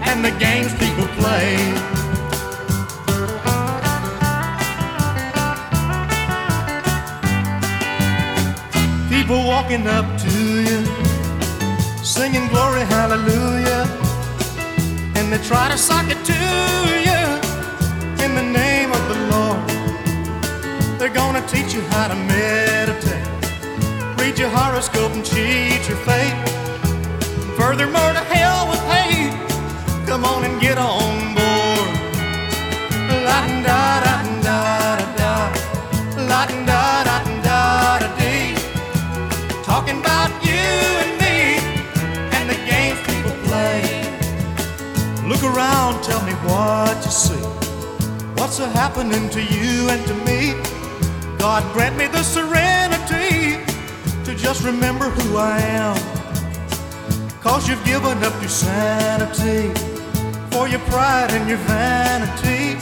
and the games people play. People walking up to you, singing glory hallelujah, and they try to sock it to you in the name of the Lord. They're gonna teach you how to meditate, read your horoscope and cheat your fate. Furthermore, to hell with hate. Come on and get on board. What's happening to you and to me? God grant me the serenity to just remember who I am. Cause you've given up your sanity for your pride and your vanity.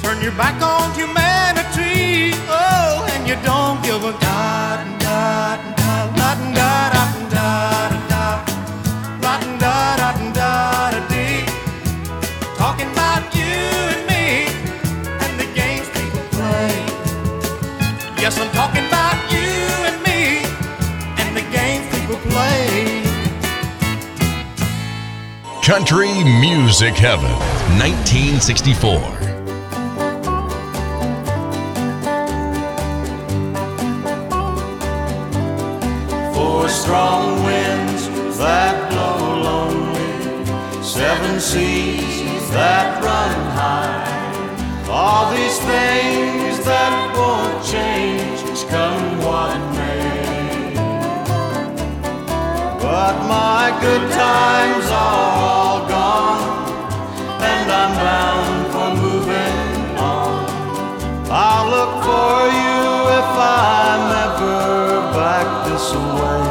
Turn your back on humanity. Oh, and you don't give a god, god, god, god, god, Country Music Heaven, 1964. Four strong winds that blow lonely, seven seas that run high. All these things that won't change, But my good times are all gone, and I'm bound for moving on. I'll look for you if I'm ever back this way.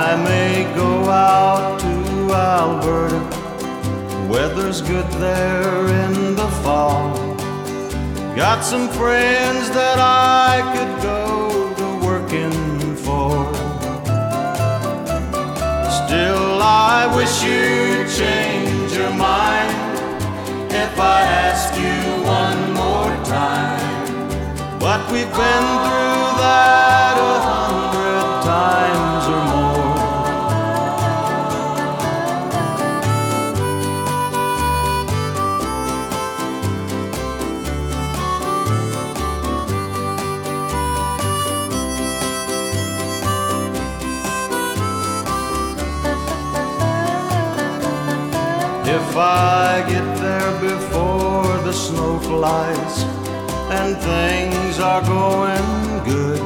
I may go out to Alberta, weather's good there in the fall. Got some friends that I could go I wish you'd change your mind if I ask you one more time. But we've been through that a the snow flies and things are going good,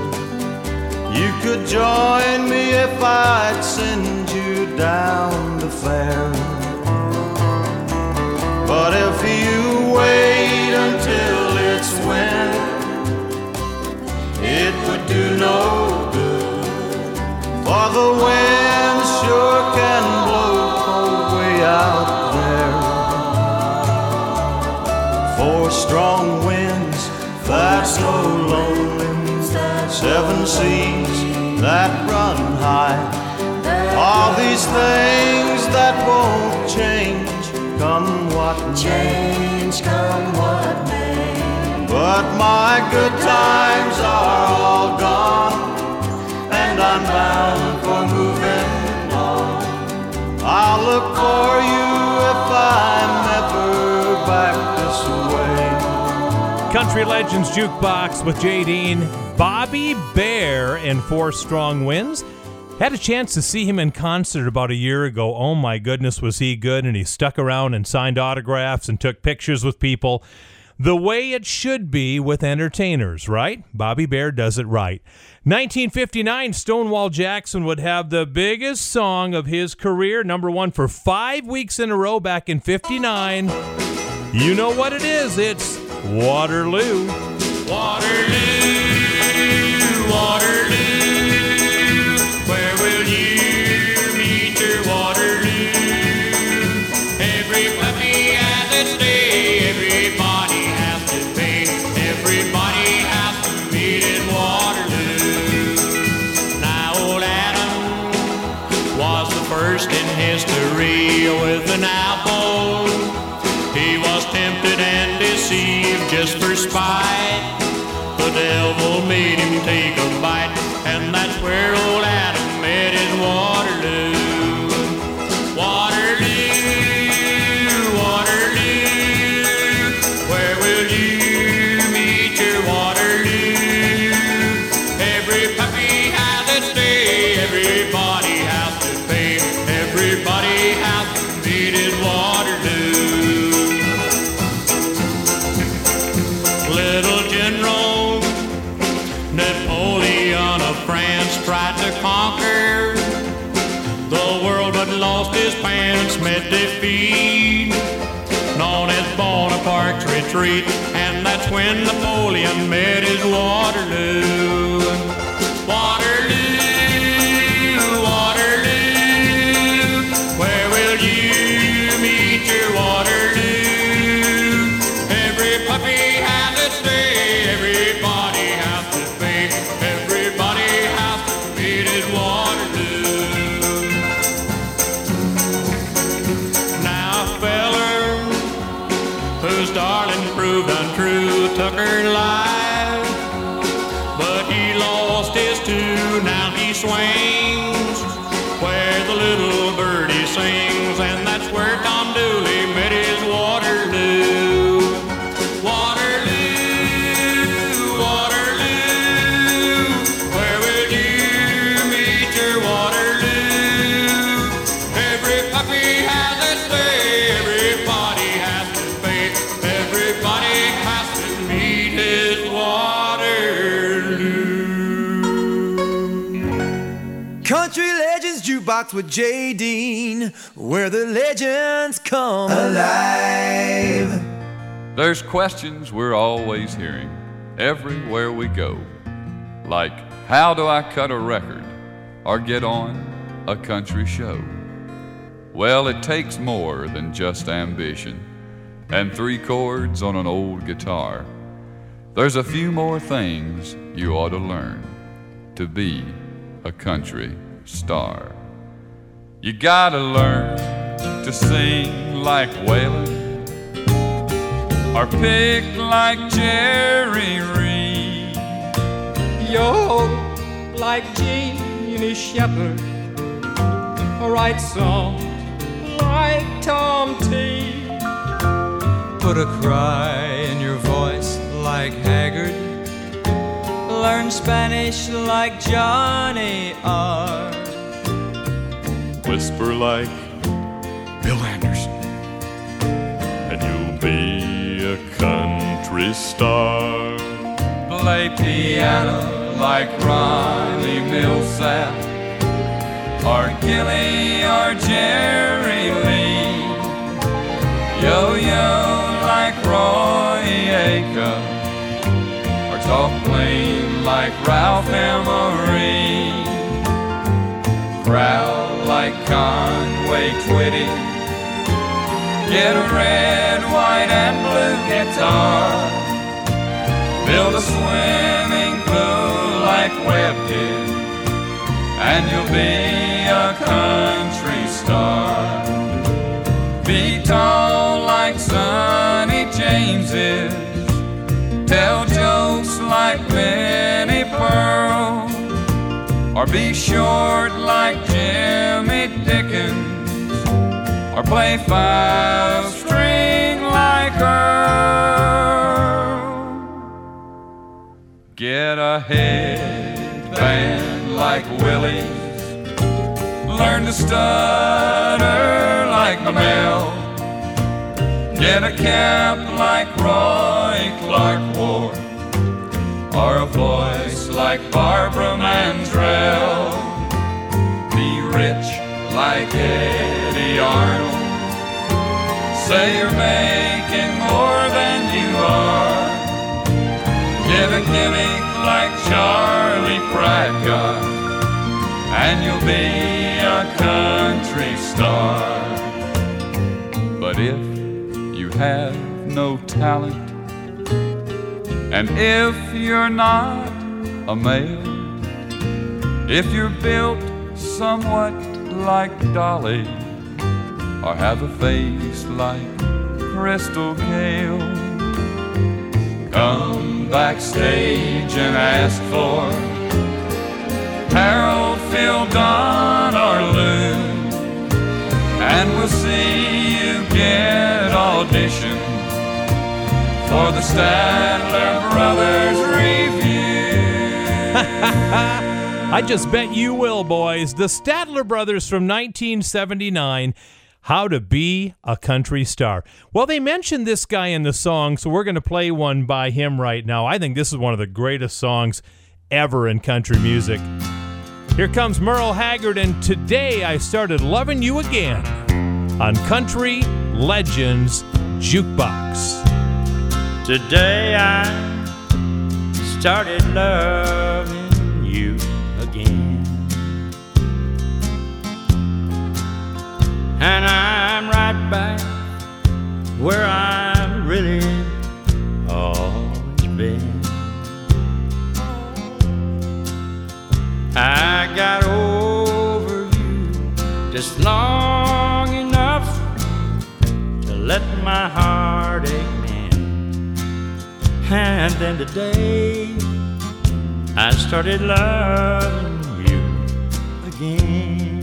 you could join me if I'd send you down the fair. But if you wait until it's winter, it would do no good. For the wind sure can blow cold way out strong winds that blow lonely, seven seas that run high. All these things that won't change, come what may. Change come what may. But my good times are all gone, and I'm bound for moving on. I'll look for you Country Legends Jukebox with Jay Dean, Bobby Bare, and Four Strong Winds. Had a chance to see him in concert about a year ago. Oh my goodness, was he good! And he stuck around and signed autographs and took pictures with people. The way it should be with entertainers, right? Bobby Bare does it right. 1959, Stonewall Jackson would have the biggest song of his career, number one for five weeks in a row back in 59. You know what it is, it's Waterloo. Waterloo, Waterloo, and that's when Napoleon met his. Waterloo, Jukebox with Jay Dean, where the legends come alive. There's questions we're always hearing everywhere we go. Like, how do I cut a record or get on a country show? Well, it takes more than just ambition and three chords on an old guitar. There's a few more things you ought to learn to be a country star. You gotta learn to sing like Waylon or pick like Jerry Reed. Yo, like Jeannie Shepherd, or write songs like Tom T. Put a cry in your voice like Haggard. Learn Spanish like Johnny R. Whisper like Bill Anderson, and you'll be a country star. Play piano like Ronnie Milsap or Gilley or Jerry Lee. Yo-yo like Roy Acuff or talk plain like Ralph Emery. Growl like Conway Twitty. Get a red, white, and blue guitar. Build a swimming pool like Webb did, and you'll be a country star. Be tall like Sonny James is. Tell jokes like Minnie Pearl. Or be short like Jimmy Dickens. Or play five string like Earl. Get a headband like Willie's. Learn to stutter like Mel. Get a cap like Roy like Barbara Mandrell. Be rich like Eddy Arnold. Say you're making more than you are. Get a gimmick like Charlie Pratcott, and you'll be a country star. But if you have no talent, and if you're not a male, if you're built somewhat like Dolly, or have a face like Crystal Gayle, come backstage and ask for Harold, Phil, Don, or Lou, and we'll see you get audition for the Statler Brothers revue. I just bet you will, boys. The Statler Brothers from 1979. How to be a country star. Well, they mentioned this guy in the song, so we're going to play one by him right now. I think this is one of the greatest songs ever in country music. Here comes Merle Haggard, and today I started loving you again on Country Legends Jukebox. Today I started loving you again. And I'm right back where I've really always been. I got over you just long enough to let my heart ache mend. And then today I started loving you again.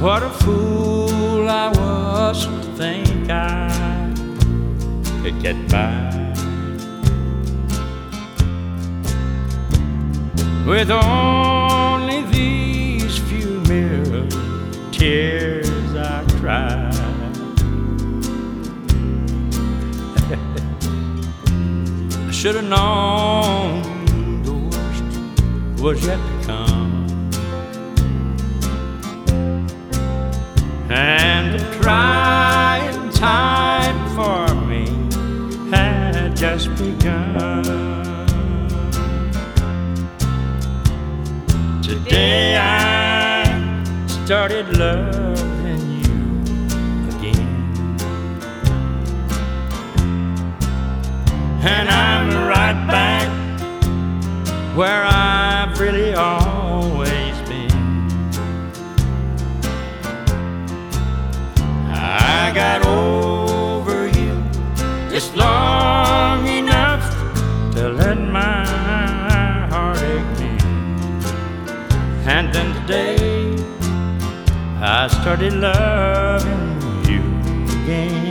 What a fool I was to think I could get by with only these few mere tears I cried. Should have known the worst was yet to come. And the trying time for me had just begun. Today I started loving where I've really always been. I got over you just long enough to let my heart ache. And then today I started loving you again.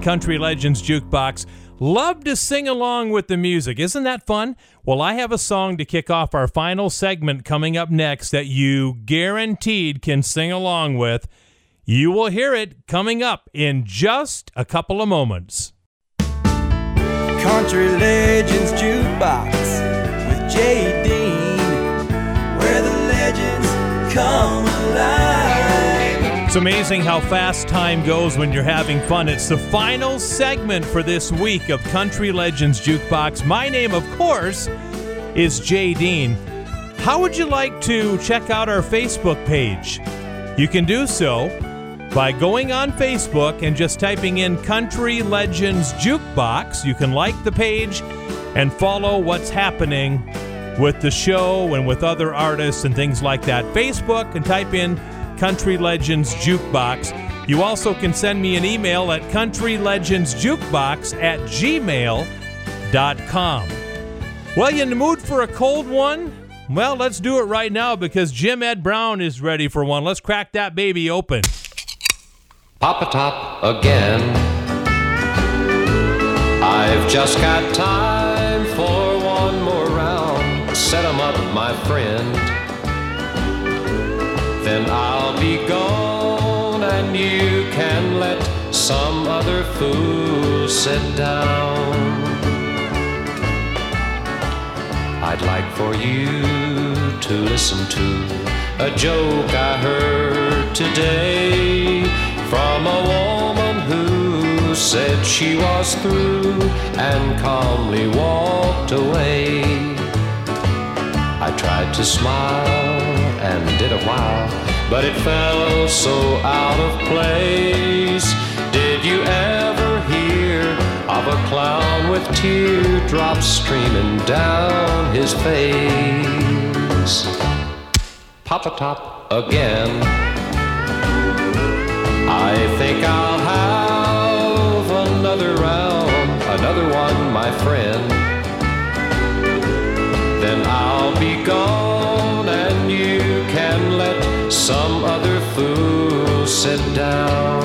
Country Legends Jukebox. Love to sing along with the music. Isn't that fun? Well, I have a song to kick off our final segment coming up next that you guaranteed can sing along with. You will hear it coming up in just a couple of moments. Country Legends Jukebox with Jay Dean, where the legends come alive. It's amazing how fast time goes when you're having fun. It's the final segment for this week of Country Legends Jukebox. My name, of course, is Jay Dean. How would you like to check out our Facebook page? You can do so by going on Facebook and just typing in Country Legends Jukebox. You can like the page and follow what's happening with the show and with other artists and things like that. Facebook and type in Country Legends Jukebox. You also can send me an email at countrylegendsjukebox at gmail.com. Well, you in the mood for a cold one? Well, let's do it right now because Jim Ed Brown is ready for one. Let's crack that baby open. Pop a top again. I've just got time for one more round. Set 'em up, my friend. Then I'll gone and you can let some other fool sit down. I'd like for you to listen to a joke I heard today from a woman who said she was through and calmly walked away. I tried to smile and did a while, felt so out of place. Did you ever hear of a clown with teardrops streaming down his face? Papa Top again. I think I'll sit down.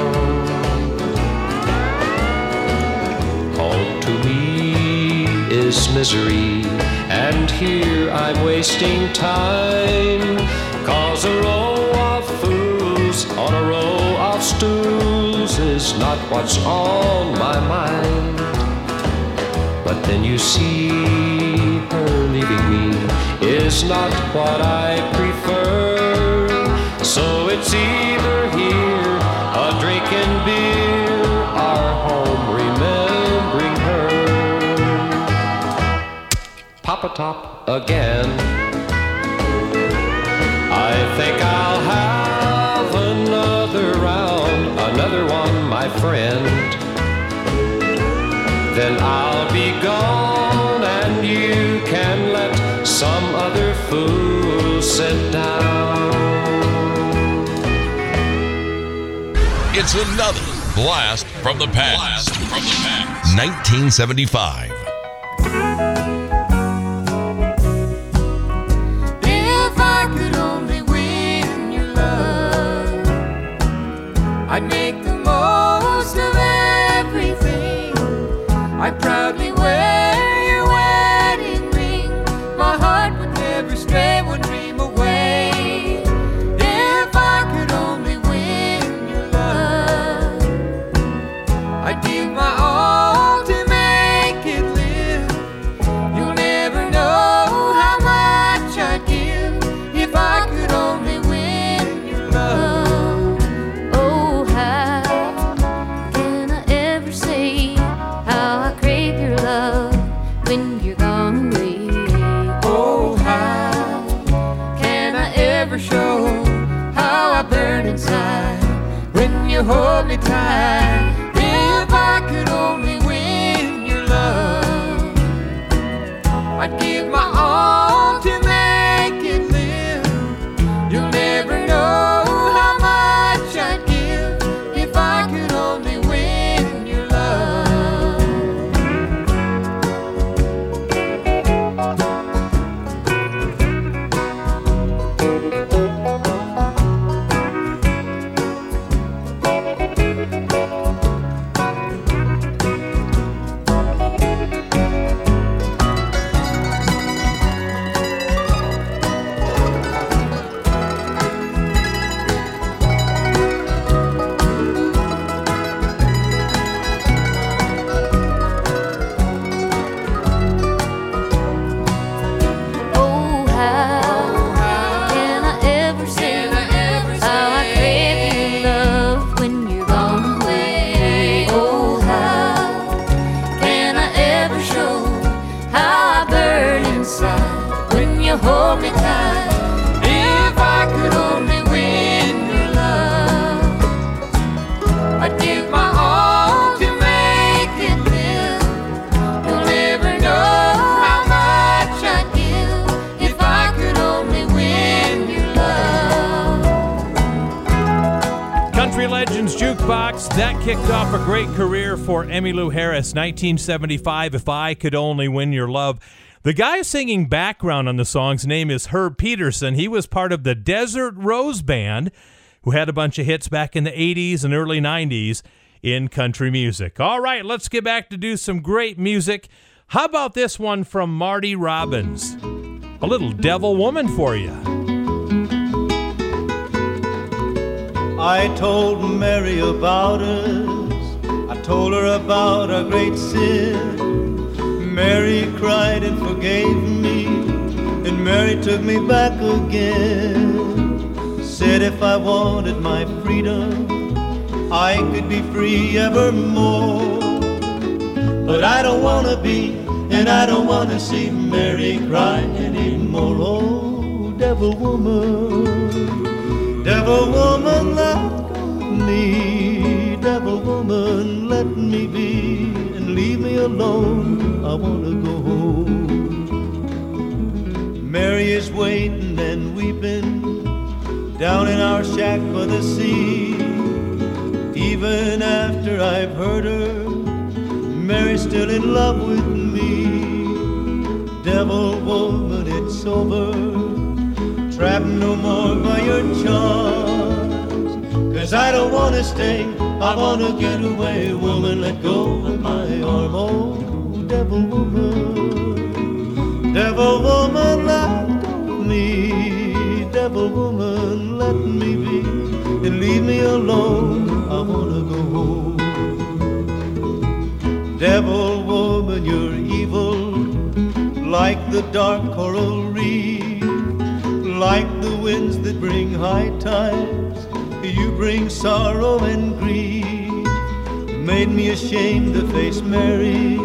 Home to me is misery, and here I'm wasting time. Cause a row of fools on a row of stools is not what's on my mind. But then you see, her leaving me is not what I prefer. So it's either here, a drinking beer, or home remembering her. Papa Top again. I think I'll have another round, another one, my friend. Then I'll be gone and you can let some other fool sit down. It's another blast from the past. Blast from the past. 1975. If I could only win your love, I'd make the most of everything. I'd proudly you hold me tight? If I could only win your love, I'd give my kicked off a great career for Emmylou Harris. 1975, If I Could Only Win Your Love. The guy singing background on the song's name is Herb Pedersen. He was part of the Desert Rose Band, who had a bunch of hits back in the 80s and early 90s in country music. All right, let's get back to do some great music. How about this one from Marty Robbins? a little devil woman for you. I told Mary about us. I told her about our great sin. Mary cried and forgave me, and Mary took me back again. Said if I wanted my freedom, I could be free evermore. But I don't wanna be, and I don't wanna see Mary cry anymore. Oh, devil woman, devil woman, let go of me. Devil woman, let me be, and leave me alone. I wanna go home. Mary is waiting and weeping down in our shack by the sea. Even after I've hurt her, Mary's still in love with me. Devil woman, it's over. Trapped no more by your charms. Cause I don't wanna stay, I wanna get away. Woman, let go of my arm. Oh, devil woman, devil woman, let go of me. Devil woman, let me be and leave me alone. I wanna go home. Devil woman, you're evil, like the dark coral reef, like the winds that bring high tides. You bring sorrow and grief. Made me ashamed to face Mary.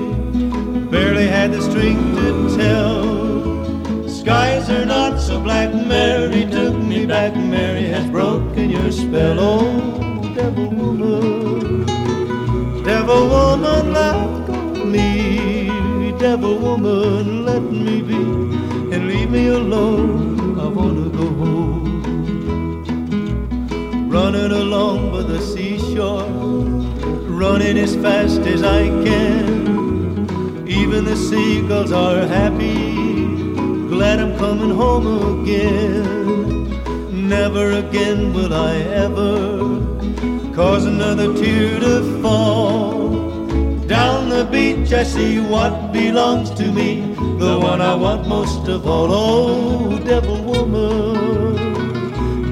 Barely had the strength to tell. Skies are not so black. Mary took me back. Mary has broken your spell. Oh, devil woman. Devil woman, let go me. Devil woman, let me be and leave me alone. I wanna go home. Running along by the seashore, running as fast as I can. Even the seagulls are happy, glad I'm coming home again. Never again will I ever cause another tear to fall. Down the beach, I see what belongs to me, the one I want most of all. Oh, devil woman,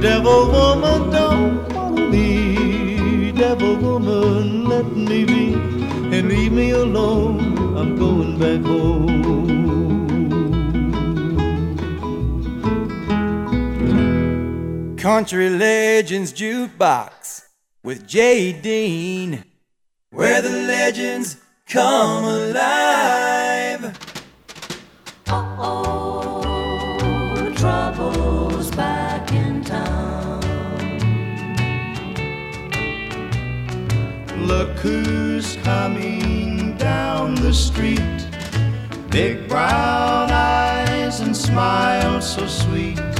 devil woman, don't follow me. Devil woman, let me be and leave me alone. I'm going back home. Country Legends Jukebox with Jay Dean, where the legends come alive. Who's coming down the street. Big brown eyes and smile so sweet.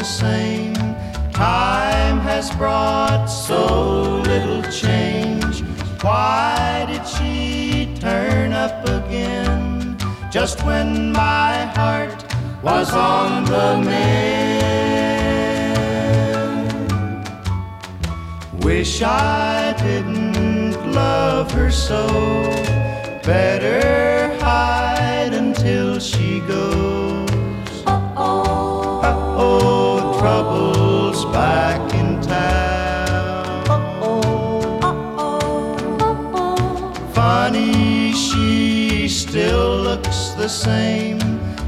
The same. Time has brought so little change. Why did she turn up again just when my heart was on the mend? Wish I didn't love her so. Better hide until she goes. Trouble's back in town. Funny, she still looks the same.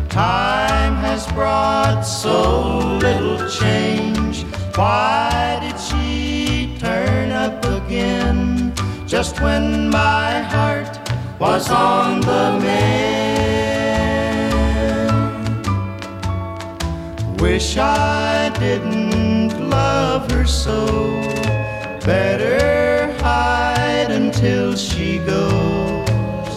Time has brought so little change. Why did she turn up again just when my heart was on the mend? Wish I didn't love her so. Better hide until she goes.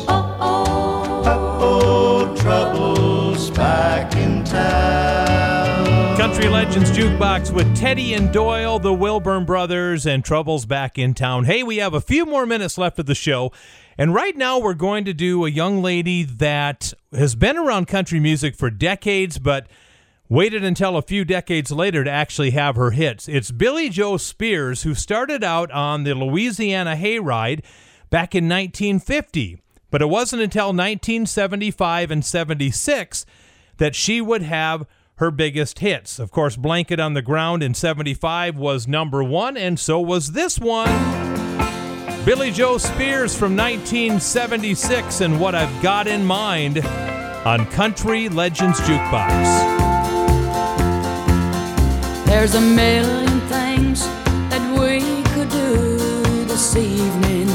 Uh-oh, uh-oh, trouble's back. In town. Country Legends Jukebox with Teddy and Doyle, the Wilburn Brothers, and Troubles back in town. Hey, we have a few more minutes left of the show. And right now, we're going to do a young lady that has been around country music for decades, but waited until a few decades later to actually have her hits. It's Billie Jo Spears, who started out on the Louisiana Hayride back in 1950. But it wasn't until 1975 and 76 that she would have her biggest hits. Of course, Blanket on the Ground in 75 was number one, and so was this one. Billie Jo Spears from 1976 and What I've Got in Mind on Country Legends Jukebox. There's a million things that we could do this evening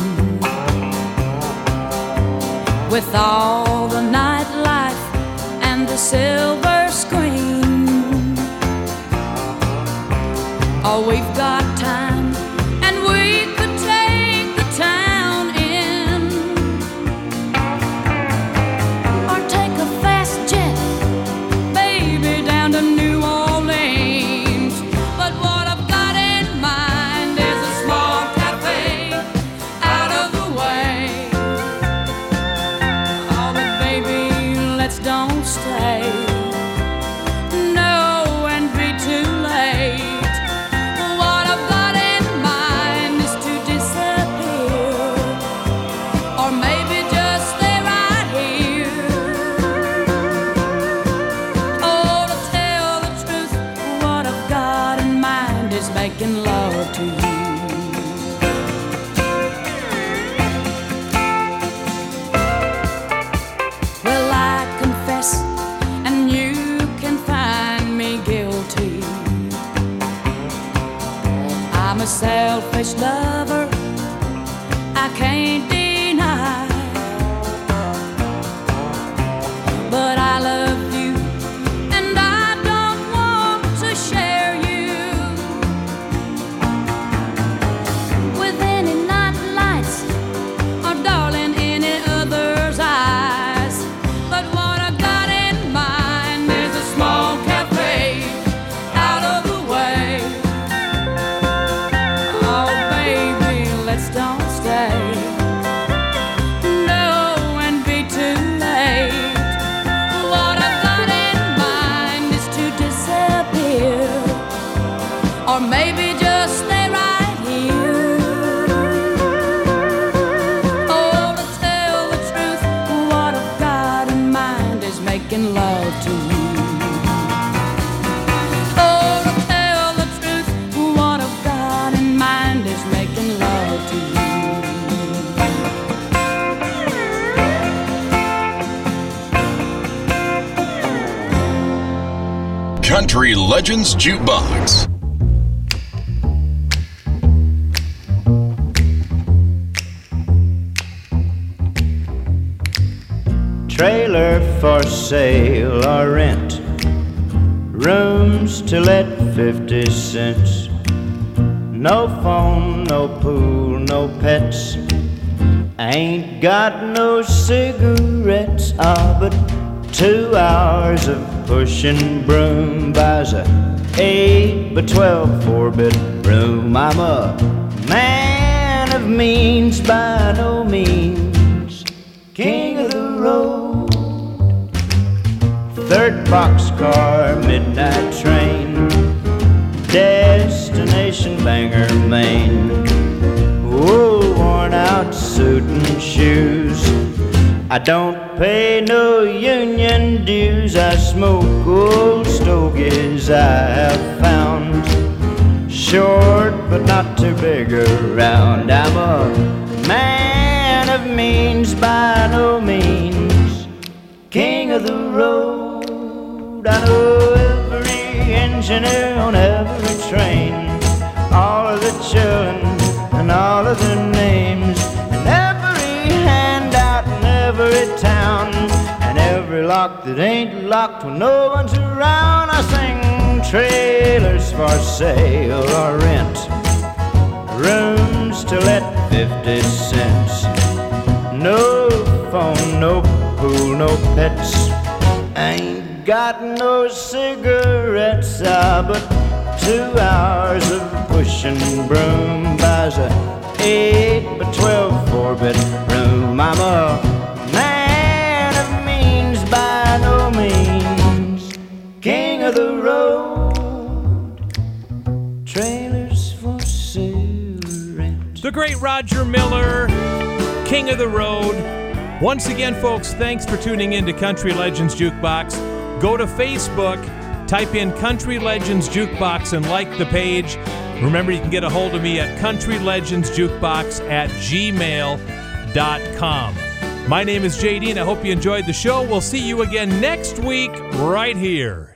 with all the nightlife and the silver screen. All we've got selfish lover, Legends Jukebox. Trailer for sale or rent. Rooms to let 50 cents. No phone, no pool, no pets. Ain't got no cigarettes. Ah, but two hours of pushing broom buys a eight by twelve four bedroom. I'm a man of means by no means, king of the road. Third boxcar, midnight train, destination Bangor, Maine. Oh, worn out suit and shoes. I don't pay no union dues. I smoke old stogies I have found. Short but not too big around. I'm a man of means by no means. King of the road. I know every engineer on every train. All of the children and all of their lock that ain't locked when no one's around. I sing trailers for sale or rent. Rooms to let 50 cents. No phone, no pool, no pets. Ain't got no cigarettes. uh, but two hours of pushing broom buys a eight by twelve four bedroom. I'm a king of the road, trailers for sale. The great Roger Miller, King of the Road. Once again, folks, thanks for tuning in to Country Legends Jukebox. Go to Facebook, type in Country Legends Jukebox, and like the page. Remember, you can get a hold of me at countrylegendsjukebox at gmail.com. My name is JD, and I hope you enjoyed the show. We'll see you again next week, right here.